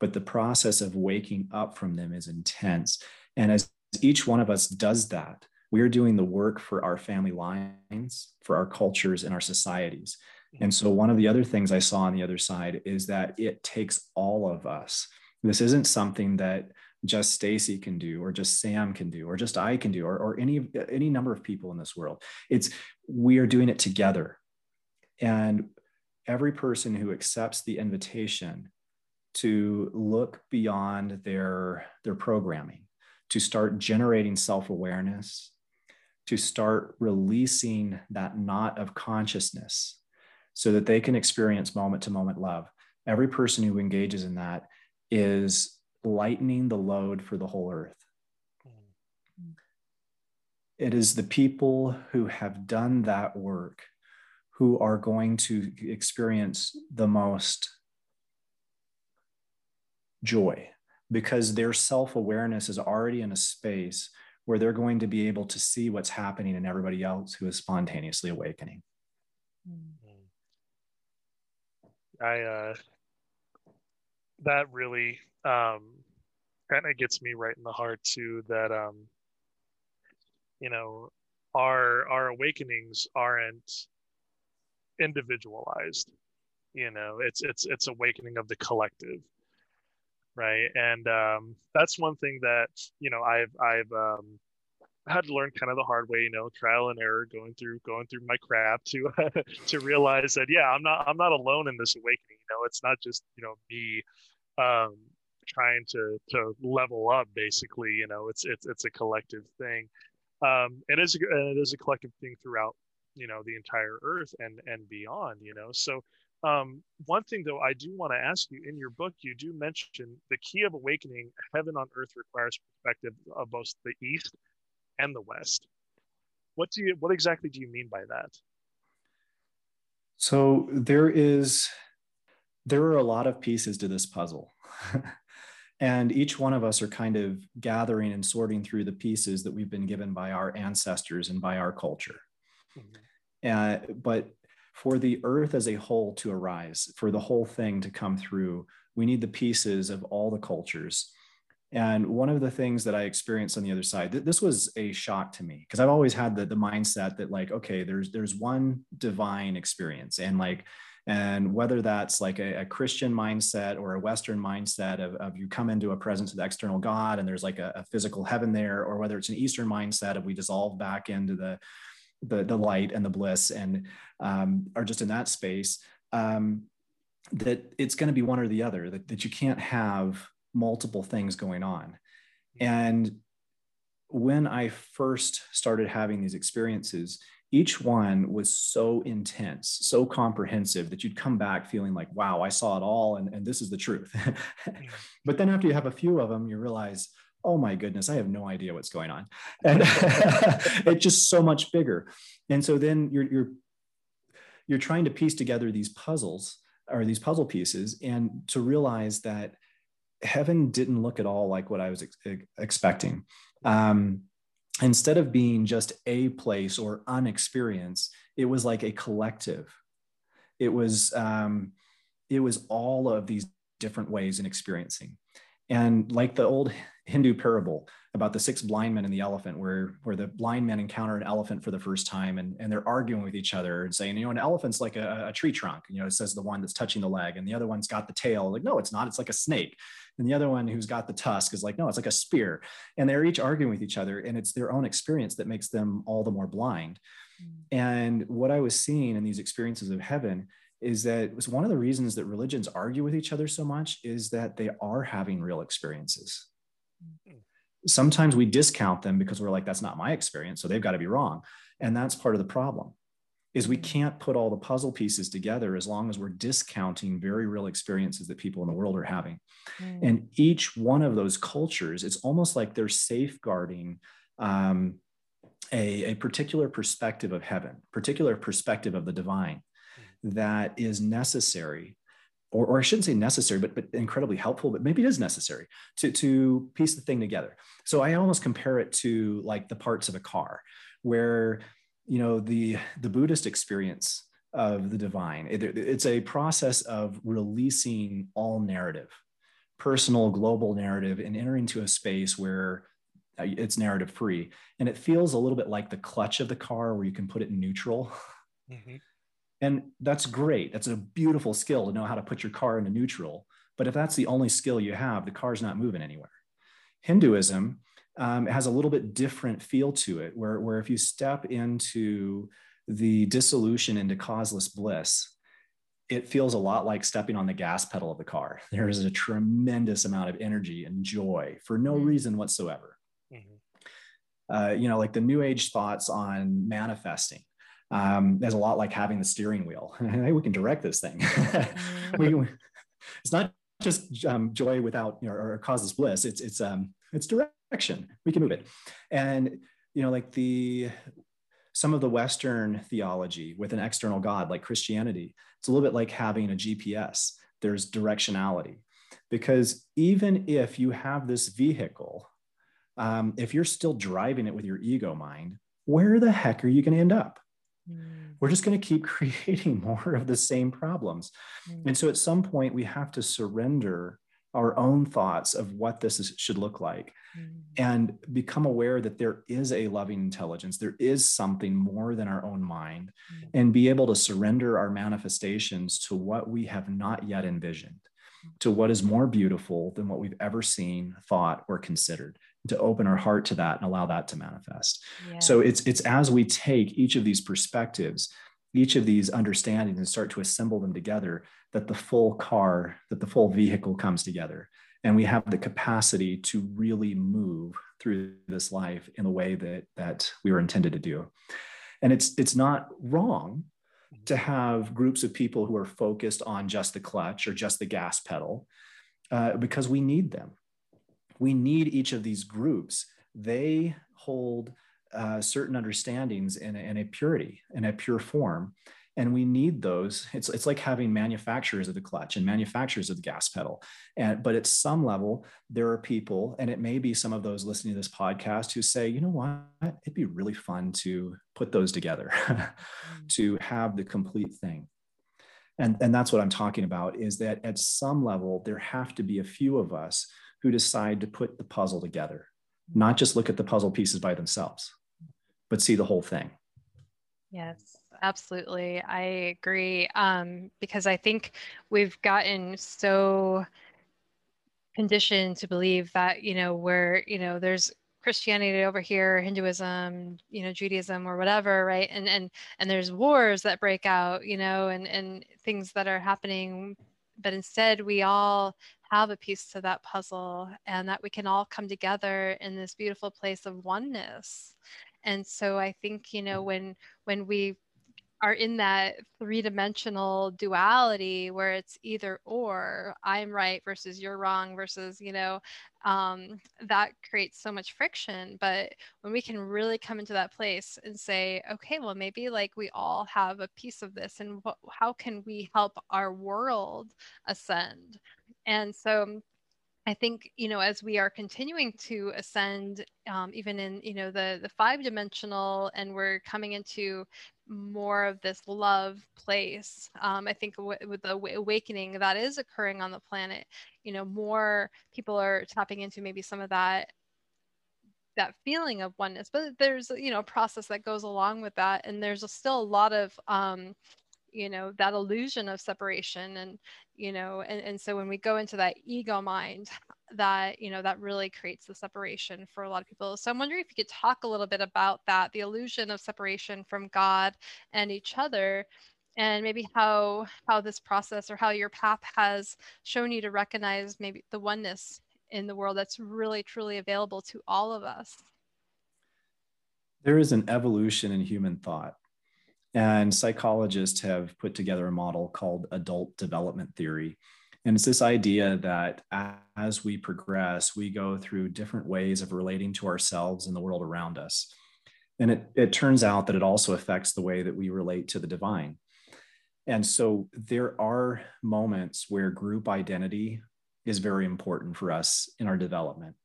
but the process of waking up from them is intense. And as each one of us does that, we are doing the work for our family lines, for our cultures, and our societies. And so, one of the other things I saw on the other side is that it takes all of us. This isn't something that just Stacy can do, or just Sam can do, or just I can do, or, or any any number of people in this world. It's we are doing it together. And every person who accepts the invitation to look beyond their, their programming, to start generating self awareness, to start releasing that knot of consciousness so that they can experience moment to moment love. Every person who engages in that is lightening the load for the whole earth. It is the people who have done that work who are going to experience the most joy because their self awareness is already in a space where they're going to be able to see what's happening in everybody else who is spontaneously awakening. I, uh, that really um, kind of gets me right in the heart too that, um, you know, our, our awakenings aren't individualized you know it's it's it's awakening of the collective right? And um, that's one thing that you know i've i've um, had to learn kind of the hard way you know trial and error going through going through my crap to to realize that yeah i'm not i'm not alone in this awakening you know? It's not just you know me um trying to to level up basically you know it's it's it's a collective thing. Um it is it is a collective thing throughout you know the entire earth and and beyond you know. So um, one thing though i do want to ask you in your book you do mention the key of awakening heaven on earth requires perspective of both the east and the west. What do you what exactly do you mean by that? So there is there are a lot of pieces to this puzzle and each one of us are kind of gathering and sorting through the pieces that we've been given by our ancestors and by our culture mm-hmm. Uh, but for the earth as a whole to arise, for the whole thing to come through, we need the pieces of all the cultures. And one of the things that I experienced on the other side, th- this was a shock to me because I've always had the, the mindset that like, okay, there's there's one divine experience, and like, and whether that's like a, a Christian mindset or a Western mindset of, of you come into a presence of the external God and there's like a, a physical heaven there, or whether it's an Eastern mindset of we dissolve back into the the, the light and the bliss and um, are just in that space um, that it's going to be one or the other that, that you can't have multiple things going on. And when i first started having these experiences each one was so intense so comprehensive that you'd come back feeling like wow i saw it all and, and this is the truth but then after you have a few of them you realize oh my goodness, I have no idea what's going on. And it's just so much bigger. And so then you're, you're, you're trying to piece together these puzzles or these puzzle pieces and to realize that heaven didn't look at all like what I was ex- expecting. Um, instead of being just a place or unexperience, it was like a collective. It was, um, it was all of these different ways in experiencing. And like the old Hindu parable about the six blind men and the elephant, where where the blind men encounter an elephant for the first time and, and they're arguing with each other and saying, you know, an elephant's like a, a tree trunk. You know, it says the one that's touching the leg, and the other one's got the tail. Like, no, it's not. It's like a snake. And the other one who's got the tusk is like, no, it's like a spear. And they're each arguing with each other, and it's their own experience that makes them all the more blind. Mm. And what I was seeing in these experiences of heaven is that it was one of the reasons that religions argue with each other so much is that they are having real experiences. Sometimes we discount them because we're like, that's not my experience, so they've got to be wrong. And that's part of the problem is we can't put all the puzzle pieces together as long as we're discounting very real experiences that people in the world are having. Mm. And each one of those cultures, it's almost like they're safeguarding um, a, a particular perspective of heaven, particular perspective of the divine that is necessary or, or I shouldn't say necessary, but, but incredibly helpful, but maybe it is necessary to, to piece the thing together. So I almost compare it to like the parts of a car where, you know, the, the Buddhist experience of the divine, it, it's a process of releasing all narrative, personal, global narrative and entering into a space where uh, it's narrative free. And it feels a little bit like the clutch of the car where you can put it in neutral. Mm-hmm and that's great. That's a beautiful skill to know how to put your car into neutral. But if that's the only skill you have, the car's not moving anywhere. Hinduism um, has a little bit different feel to it, where, where if you step into the dissolution into causeless bliss, it feels a lot like stepping on the gas pedal of the car. There is a tremendous amount of energy and joy for no mm-hmm. reason whatsoever. Mm-hmm. Uh, you know, like the new age thoughts on manifesting um, is a lot like having the steering wheel. hey, we can direct this thing. we, it's not just um, joy without you know, or causeless bliss. It's it's um, it's direction. We can move it, and you know, like the some of the Western theology with an external God, like Christianity, it's a little bit like having a GPS. There's directionality, because even if you have this vehicle, um, if you're still driving it with your ego mind, where the heck are you going to end up? Mm. We're just going to keep creating more of the same problems. Mm. And so at some point, we have to surrender our own thoughts of what this is, should look like mm. and become aware that there is a loving intelligence, there is something more than our own mind, mm. and be able to surrender our manifestations to what we have not yet envisioned, mm. to what is more beautiful than what we've ever seen, thought, or considered to open our heart to that and allow that to manifest. Yeah. So it's it's as we take each of these perspectives, each of these understandings and start to assemble them together that the full car, that the full vehicle comes together and we have the capacity to really move through this life in the way that that we were intended to do. And it's it's not wrong to have groups of people who are focused on just the clutch or just the gas pedal uh, because we need them we need each of these groups. They hold uh, certain understandings in a, in a purity, in a pure form. And we need those. It's, it's like having manufacturers of the clutch and manufacturers of the gas pedal. And, but at some level, there are people, and it may be some of those listening to this podcast who say, you know what, it'd be really fun to put those together, mm. to have the complete thing. And, and that's what I'm talking about is that at some level, there have to be a few of us who decide to put the puzzle together, not just look at the puzzle pieces by themselves, but see the whole thing. Yes, absolutely. I agree. Um, because I think we've gotten so conditioned to believe that, you know, where, you know, there's Christianity over here, Hinduism, you know, Judaism or whatever, right? And and and there's wars that break out, you know, and and things that are happening. But instead, we all have a piece to that puzzle and that we can all come together in this beautiful place of oneness and so i think you know when when we are in that three dimensional duality where it's either or I'm right versus you're wrong versus, you know, um, that creates so much friction. But when we can really come into that place and say, okay, well, maybe like we all have a piece of this and wh- how can we help our world ascend? And so I think you know as we are continuing to ascend, um, even in you know the the five dimensional, and we're coming into more of this love place. Um, I think w- with the awakening that is occurring on the planet, you know, more people are tapping into maybe some of that that feeling of oneness. But there's you know a process that goes along with that, and there's a, still a lot of um, you know that illusion of separation and you know and, and so when we go into that ego mind that you know that really creates the separation for a lot of people. So i'm wondering if you could talk a little bit about that the illusion of separation from god and each other and maybe how how this process or how your path has shown you to recognize maybe the oneness in the world that's really truly available to all of us. There is an evolution in human thought and psychologists have put together a model called adult development theory. And it's this idea that as we progress, we go through different ways of relating to ourselves and the world around us. And it, it turns out that it also affects the way that we relate to the divine. And so there are moments where group identity is very important for us in our development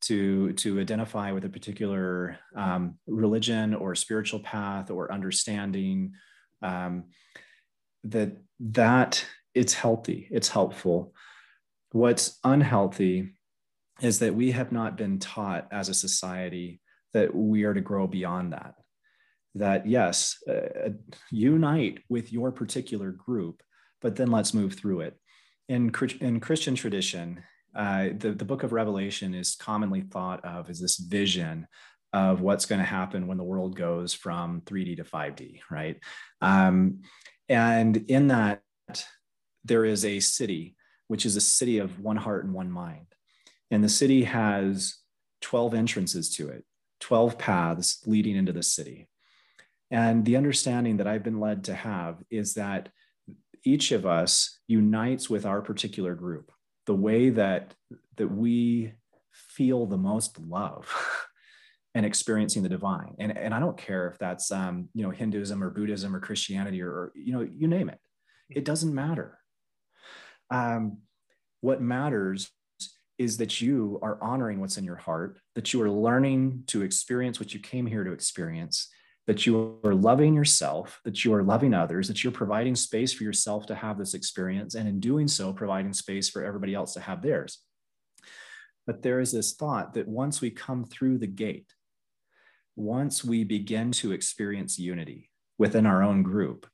to to identify with a particular um, religion or spiritual path or understanding um, that that it's healthy it's helpful. What's unhealthy is that we have not been taught as a society that we are to grow beyond that. That yes uh, unite with your particular group but then let's move through it. In, in christian tradition uh, the, the book of Revelation is commonly thought of as this vision of what's going to happen when the world goes from 3D to 5D, right? Um, and in that, there is a city, which is a city of one heart and one mind. And the city has 12 entrances to it, 12 paths leading into the city. And the understanding that I've been led to have is that each of us unites with our particular group the way that that we feel the most love and experiencing the divine. And, and i don't care if that's um, you know hinduism or buddhism or christianity or, or you know you name it. It doesn't matter. Um, what matters is that you are honoring what's in your heart that you are learning to experience what you came here to experience that you are loving yourself, that you are loving others, that you're providing space for yourself to have this experience, and in doing so, providing space for everybody else to have theirs. But there is this thought that once we come through the gate, once we begin to experience unity within our own group,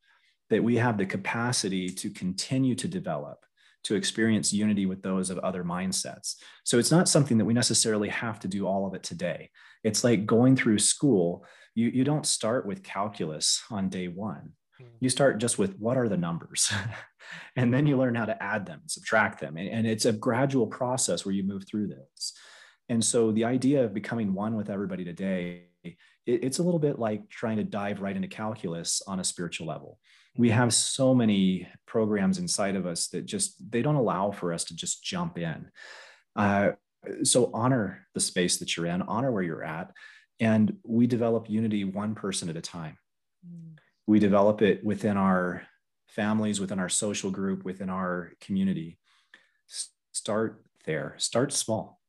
that we have the capacity to continue to develop, to experience unity with those of other mindsets. So it's not something that we necessarily have to do all of it today. It's like going through school you, you don't start with calculus on day one. You start just with what are the numbers? and then you learn how to add them, subtract them. And, and it's a gradual process where you move through this. And so the idea of becoming one with everybody today, it, it's a little bit like trying to dive right into calculus on a spiritual level. We have so many programs inside of us that just they don't allow for us to just jump in. Uh, so honor the space that you're in, honor where you're at, and we develop unity one person at a time. Mm. We develop it within our families, within our social group, within our community. Start there, start small.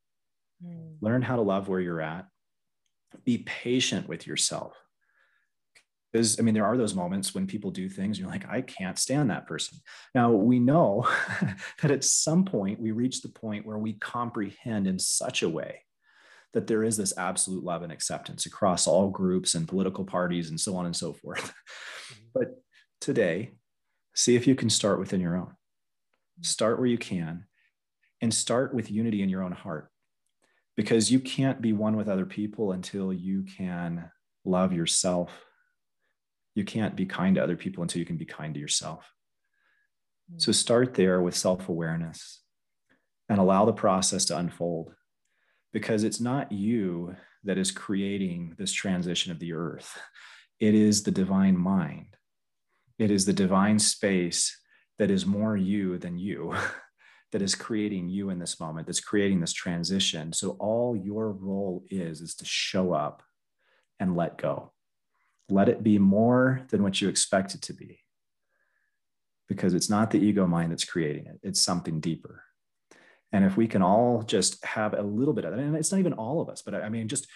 Mm. Learn how to love where you're at. Be patient with yourself. Because, I mean, there are those moments when people do things, and you're like, I can't stand that person. Now, we know that at some point we reach the point where we comprehend in such a way that there is this absolute love and acceptance across all groups and political parties and so on and so forth. Mm-hmm. but today, see if you can start within your own. Start where you can and start with unity in your own heart because you can't be one with other people until you can love yourself. You can't be kind to other people until you can be kind to yourself. So start there with self awareness and allow the process to unfold because it's not you that is creating this transition of the earth. It is the divine mind. It is the divine space that is more you than you, that is creating you in this moment, that's creating this transition. So all your role is, is to show up and let go. Let it be more than what you expect it to be. Because it's not the ego mind that's creating it, it's something deeper. And if we can all just have a little bit of it, and it's not even all of us, but I mean, just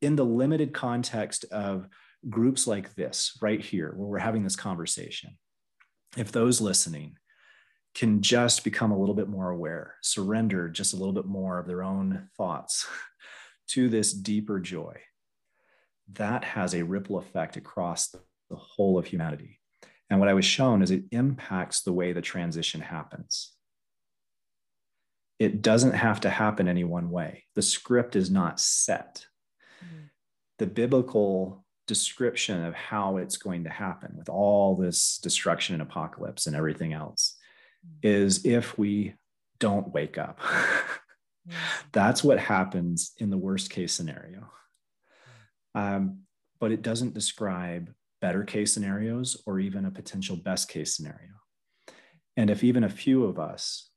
in the limited context of groups like this right here, where we're having this conversation, if those listening can just become a little bit more aware, surrender just a little bit more of their own thoughts to this deeper joy, that has a ripple effect across the whole of humanity. And what I was shown is it impacts the way the transition happens. It doesn't have to happen any one way. The script is not set. Mm-hmm. The biblical description of how it's going to happen with all this destruction and apocalypse and everything else mm-hmm. is if we don't wake up. mm-hmm. That's what happens in the worst case scenario. Um, but it doesn't describe better case scenarios or even a potential best case scenario. And if even a few of us,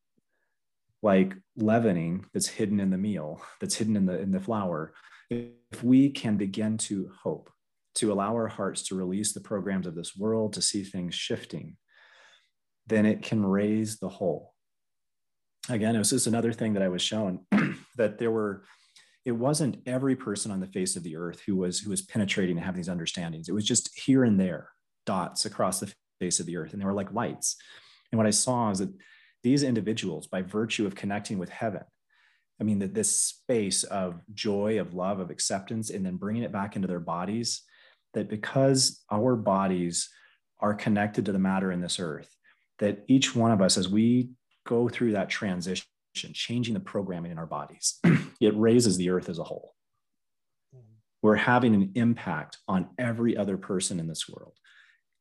like leavening that's hidden in the meal, that's hidden in the, in the flour, if we can begin to hope, to allow our hearts to release the programs of this world, to see things shifting, then it can raise the whole. Again, it was just another thing that I was shown that there were it wasn't every person on the face of the earth who was who was penetrating and having these understandings. It was just here and there, dots across the face of the earth, and they were like lights. And what I saw is that these individuals, by virtue of connecting with heaven, I mean, that this space of joy, of love, of acceptance, and then bringing it back into their bodies, that because our bodies are connected to the matter in this earth, that each one of us, as we go through that transition, changing the programming in our bodies, it raises the earth as a whole. We're having an impact on every other person in this world.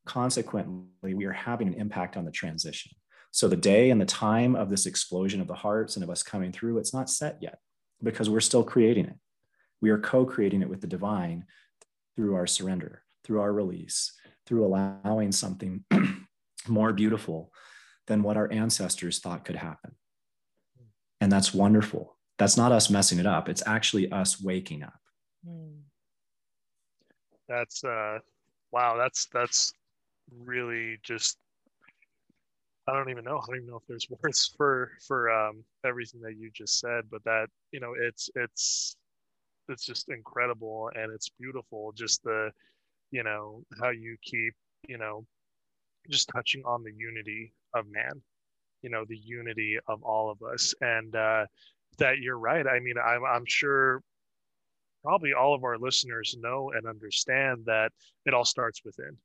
Consequently, we are having an impact on the transition. So, the day and the time of this explosion of the hearts and of us coming through, it's not set yet because we're still creating it. We are co creating it with the divine through our surrender, through our release, through allowing something more beautiful than what our ancestors thought could happen. And that's wonderful. That's not us messing it up. It's actually us waking up. Hmm. That's uh wow, that's that's really just I don't even know. I don't even know if there's words for for um, everything that you just said, but that you know, it's it's it's just incredible and it's beautiful. Just the you know how you keep you know just touching on the unity of man you know the unity of all of us and uh, that you're right i mean I'm, I'm sure probably all of our listeners know and understand that it all starts within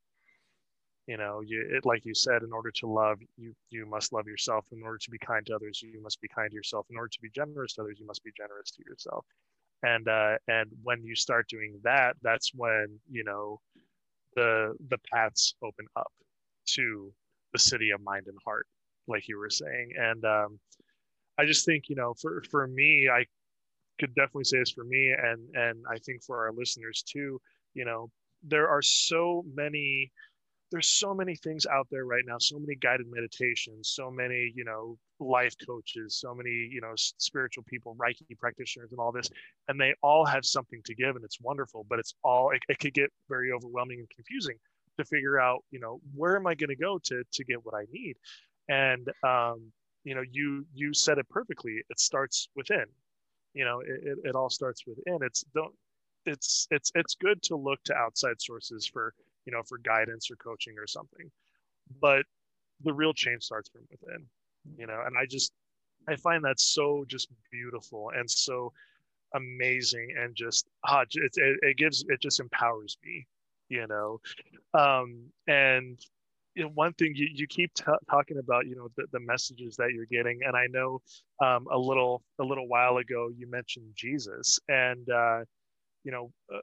you know you it, like you said in order to love you you must love yourself. In order to be kind to others you must be kind to yourself. In order to be generous to others you must be generous to yourself. And uh and when you start doing that that's when you know the the paths open up to the city of mind and heart like you were saying. And um, I just think, you know, for, for me, I could definitely say this for me and, and I think for our listeners too, you know, there are so many, there's so many things out there right now, so many guided meditations, so many, you know, life coaches, so many, you know, spiritual people, Reiki practitioners and all this, and they all have something to give and it's wonderful, but it's all, it, it could get very overwhelming and confusing to figure out, you know, where am I going to go to, to get what I need? and um, you know you you said it perfectly it starts within you know it, it, it all starts within it's don't it's it's it's good to look to outside sources for you know for guidance or coaching or something but the real change starts from within you know and i just i find that so just beautiful and so amazing and just ah, it, it, it gives it just empowers me you know um and you know, one thing you, you keep t- talking about, you know, the, the messages that you're getting. And I know um, a little, a little while ago, you mentioned Jesus and, uh, you know, uh,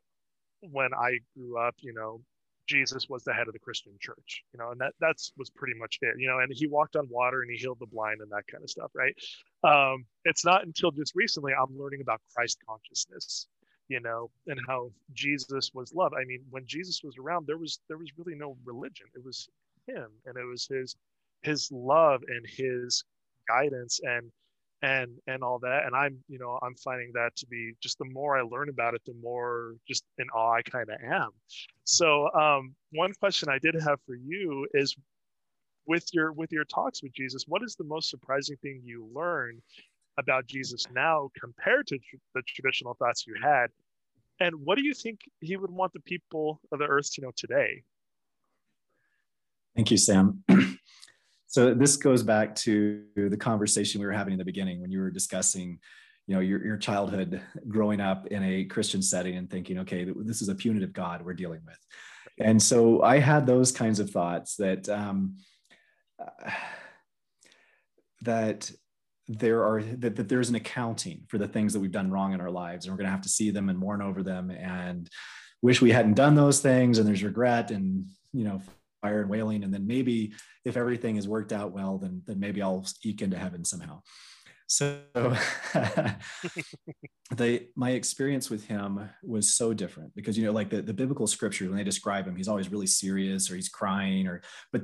when I grew up, you know, Jesus was the head of the Christian church, you know, and that that's was pretty much it, you know, and he walked on water and he healed the blind and that kind of stuff, right? Um, it's not until just recently I'm learning about Christ consciousness, you know, and how Jesus was love. I mean, when Jesus was around, there was there was really no religion. It was him and it was his his love and his guidance and and and all that and i'm you know i'm finding that to be just the more i learn about it the more just in awe i kind of am so um, one question i did have for you is with your with your talks with jesus what is the most surprising thing you learned about Jesus now compared to tr- the traditional thoughts you had? And what do you think he would want the people of the earth to know today? Thank you, Sam. so this goes back to the conversation we were having in the beginning when you were discussing you know your, your childhood growing up in a christian setting and thinking okay this is a punitive god we're dealing with. And so i had those kinds of thoughts that um, that there are that, that there's an accounting for the things that we've done wrong in our lives and we're going to have to see them and mourn over them and wish we hadn't done those things and there's regret and you know and wailing and then maybe if everything has worked out well then then maybe i'll eke into heaven somehow. So the my experience with him was so different because you know like the, the biblical scriptures when they describe him he's always really serious or he's crying or but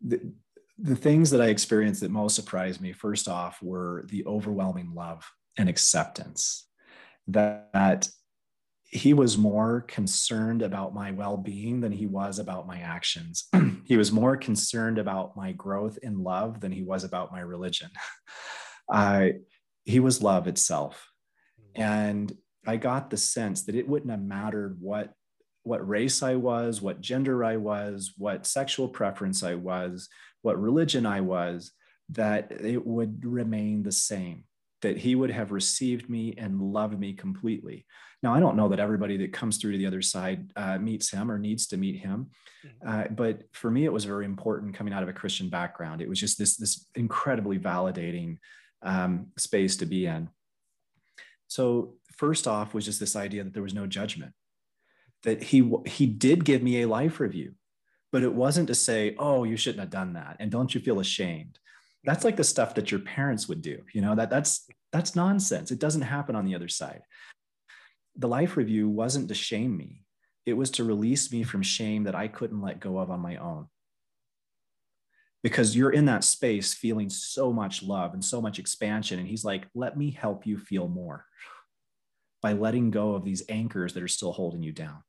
the, the things that I experienced that most surprised me, first off, were the overwhelming love and acceptance that, that he was more concerned about my well-being than he was about my actions. He was more concerned about my growth in love than he was about my religion. I, he was love itself. Hmm. And i got the sense that it wouldn't have mattered what what race i was what gender i was what sexual preference i was what religion I was, that it would remain the same, that he would have received me and loved me completely. Now, I don't know that everybody that comes through to the other side uh, meets him or needs to meet him, mm-hmm. uh, but for me, it was very important coming out of a Christian background. It was just this, this incredibly validating um, space to be in. So, first off, was just this idea that there was no judgment, that he he did give me a life review but it wasn't to say, oh, you shouldn't have done that. And don't you feel ashamed? That's like the stuff that your parents would do. You know, that that's that's nonsense. It doesn't happen on the other side. The life review wasn't to shame me. It was to release me from shame that I couldn't let go of on my own. Because you're in that space feeling so much love and so much expansion. And he's like, let me help you feel more by letting go of these anchors that are still holding you down.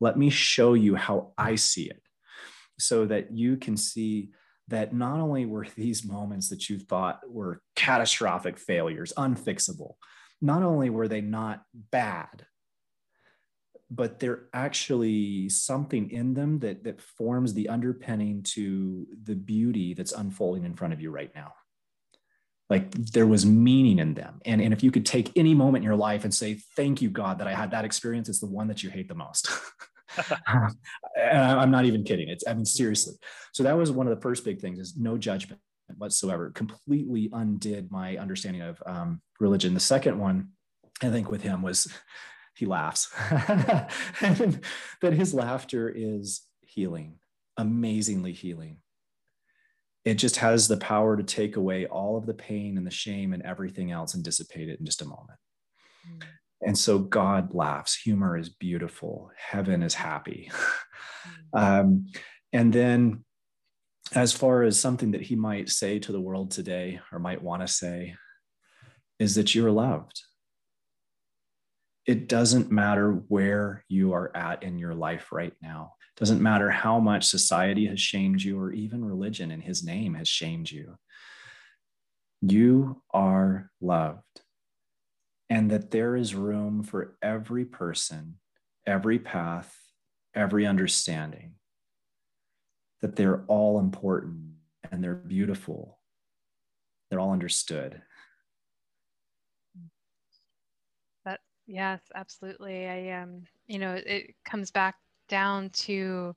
Let me show you how I see it so that you can see that not only were these moments that you thought were catastrophic failures, unfixable, not only were they not bad, but they're actually something in them that, that forms the underpinning to the beauty that's unfolding in front of you right now. Like there was meaning in them. And, and if you could take any moment in your life and say, Thank you, God, that I had that experience, it's the one that you hate the most. I'm not even kidding. It's, I mean, seriously. So that was one of the first big things is no judgment whatsoever. Completely undid my understanding of um, religion. The second one, I think, with him was he laughs, and that his laughter is healing, amazingly healing. It just has the power to take away all of the pain and the shame and everything else and dissipate it in just a moment. Mm. And so God laughs. Humor is beautiful. Heaven is happy. Mm. um, and then, as far as something that he might say to the world today or might want to say, is that you're loved. It doesn't matter where you are at in your life right now. It doesn't matter how much society has shamed you or even religion in his name has shamed you. You are loved and that there is room for every person, every path, every understanding, that they're all important and they're beautiful, they're all understood. That yes, absolutely. I um, you know, it comes back down to,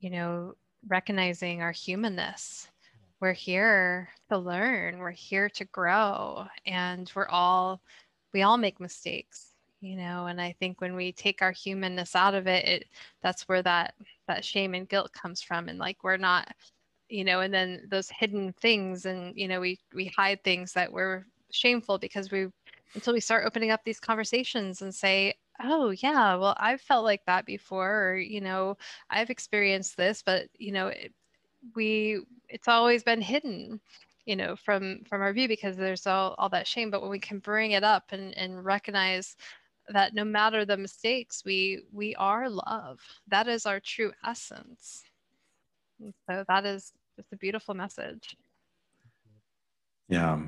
you know, recognizing our humanness we're here to learn we're here to grow and we're all we all make mistakes you know and i think when we take our humanness out of it, it that's where that that shame and guilt comes from. And like we're not you know and then those hidden things and you know we we hide things that we're shameful because we until we start opening up these conversations and say oh yeah well i've felt like that before or you know i've experienced this but you know it, we it's always been hidden you know from from our view because there's all, all that shame but when we can bring it up and, and recognize that no matter the mistakes we we are love that is our true essence and so that is just a beautiful message yeah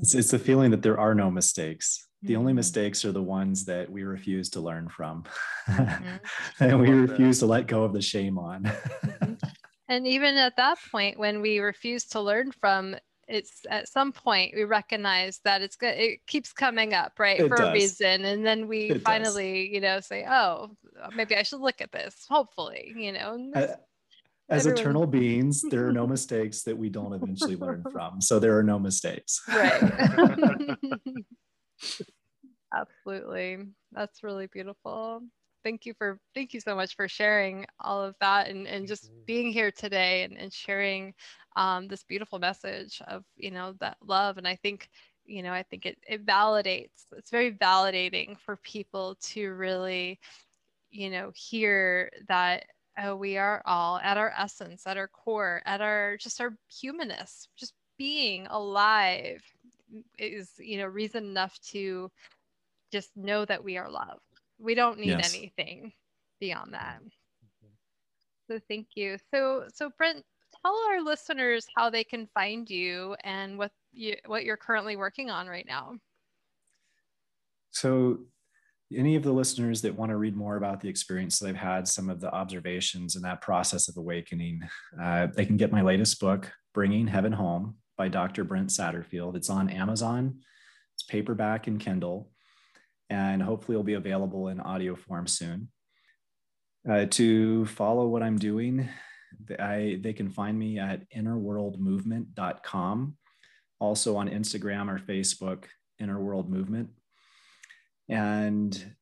It's, it's the feeling that there are no mistakes. The only Mhm. mistakes are the ones that we refuse to learn from, Mhm. and we Love that. refuse to let go of the shame on. And even at that point, when we refuse to learn from, it's at some point we recognize that it's good. It keeps coming up, right, It for a reason, and then we It does. finally, you know, say, "Oh, maybe I should look at this." Hopefully, you know. As Everyone- eternal beings, there are no mistakes that we don't eventually learn from. So there are no mistakes. right. Absolutely. That's really beautiful. Thank you for thank you so much for sharing all of that and, and just being here today and, and sharing um, this beautiful message of you know that love. And I think you know I think it, it validates it's very validating for people to really you know hear that oh, we are all at our essence at our core at our just our humanness just being alive is you know reason enough to just know that we are loved we don't need Yes. anything beyond that so thank you so so brent tell our listeners how they can find you and what you what you're currently working on right now So, any of the listeners that want to read more about the experience that I've had, some of the observations in that process of awakening, uh, they can get my latest book, Bringing Heaven Home by Dr. Brent Satterfield. It's on Amazon, it's paperback and Kindle, and hopefully it'll be available in audio form soon. Uh, to follow what I'm doing, I, they can find me at innerworldmovement.com, also on Instagram or Facebook, Inner World Movement. And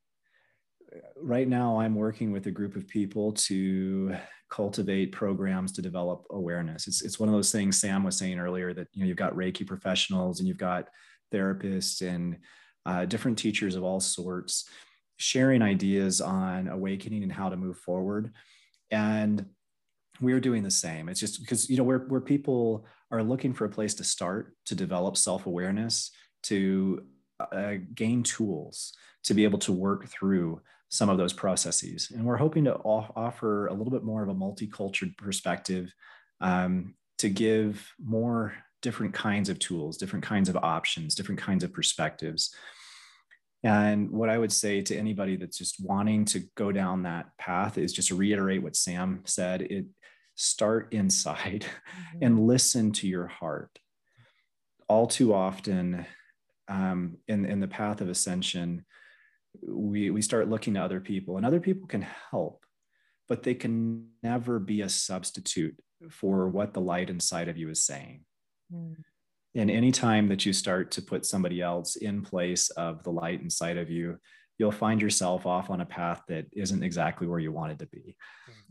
right now, I'm working with a group of people to cultivate programs to develop awareness. It's, it's one of those things Sam was saying earlier that you know you've got Reiki professionals and you've got therapists and uh, different teachers of all sorts sharing ideas on awakening and how to move forward. And we're doing the same. It's just because you know where where people are looking for a place to start to develop self awareness to uh, gain tools to be able to work through some of those processes. And we're hoping to off- offer a little bit more of a multicultural perspective um, to give more different kinds of tools, different kinds of options, different kinds of perspectives. And what I would say to anybody that's just wanting to go down that path is just to reiterate what Sam said. It start inside and listen to your heart. All too often, um, in in the path of ascension, we we start looking to other people, and other people can help, but they can never be a substitute for what the light inside of you is saying. And anytime that you start to put somebody else in place of the light inside of you, you'll find yourself off on a path that isn't exactly where you wanted to be.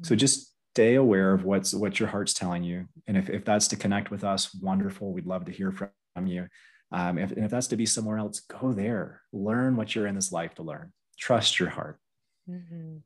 So just stay aware of what's what your heart's telling you. And if, if that's to connect with us, wonderful. We'd love to hear from you. Um, if, and if that's to be somewhere else, go there. Learn what you're in this life to learn. Trust your heart. Mhm.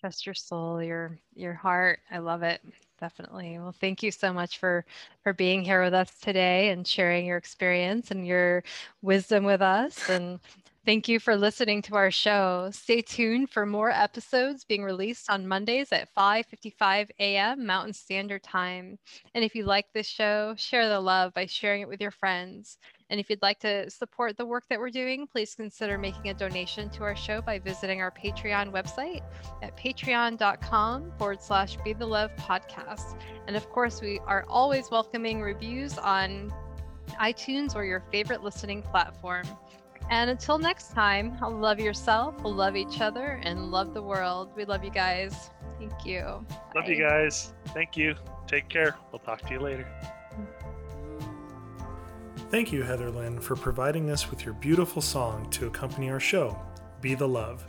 Trust your soul, your your heart. I love it. Definitely. Well, thank you so much for for being here with us today and sharing your experience and your wisdom with us. And thank you for listening to our show. Stay tuned for more episodes being released on Mondays at 5:55 a.m. Mountain Standard Time. And if you like this show, share the love by sharing it with your friends. And if you'd like to support the work that we're doing, please consider making a donation to our show by visiting our Patreon website at patreon.com forward slash be the love podcast. And of course, we are always welcoming reviews on iTunes or your favorite listening platform. And until next time, love yourself, love each other, and love the world. We love you guys. Thank you. Love you guys. Thank you. Take care. We'll talk to you later. Thank you, Heather Lynn, for providing us with your beautiful song to accompany our show, Be the Love.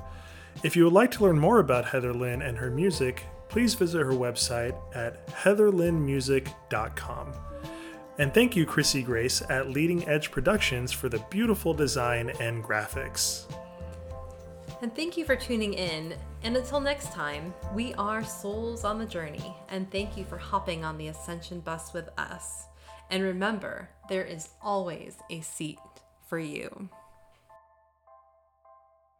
If you would like to learn more about Heather Lynn and her music, please visit her website at heatherlynnmusic.com. And thank you, Chrissy Grace at Leading Edge Productions for the beautiful design and graphics. And thank you for tuning in. And until next time, we are souls on the journey. And thank you for hopping on the Ascension bus with us. And remember, there is always a seat for you.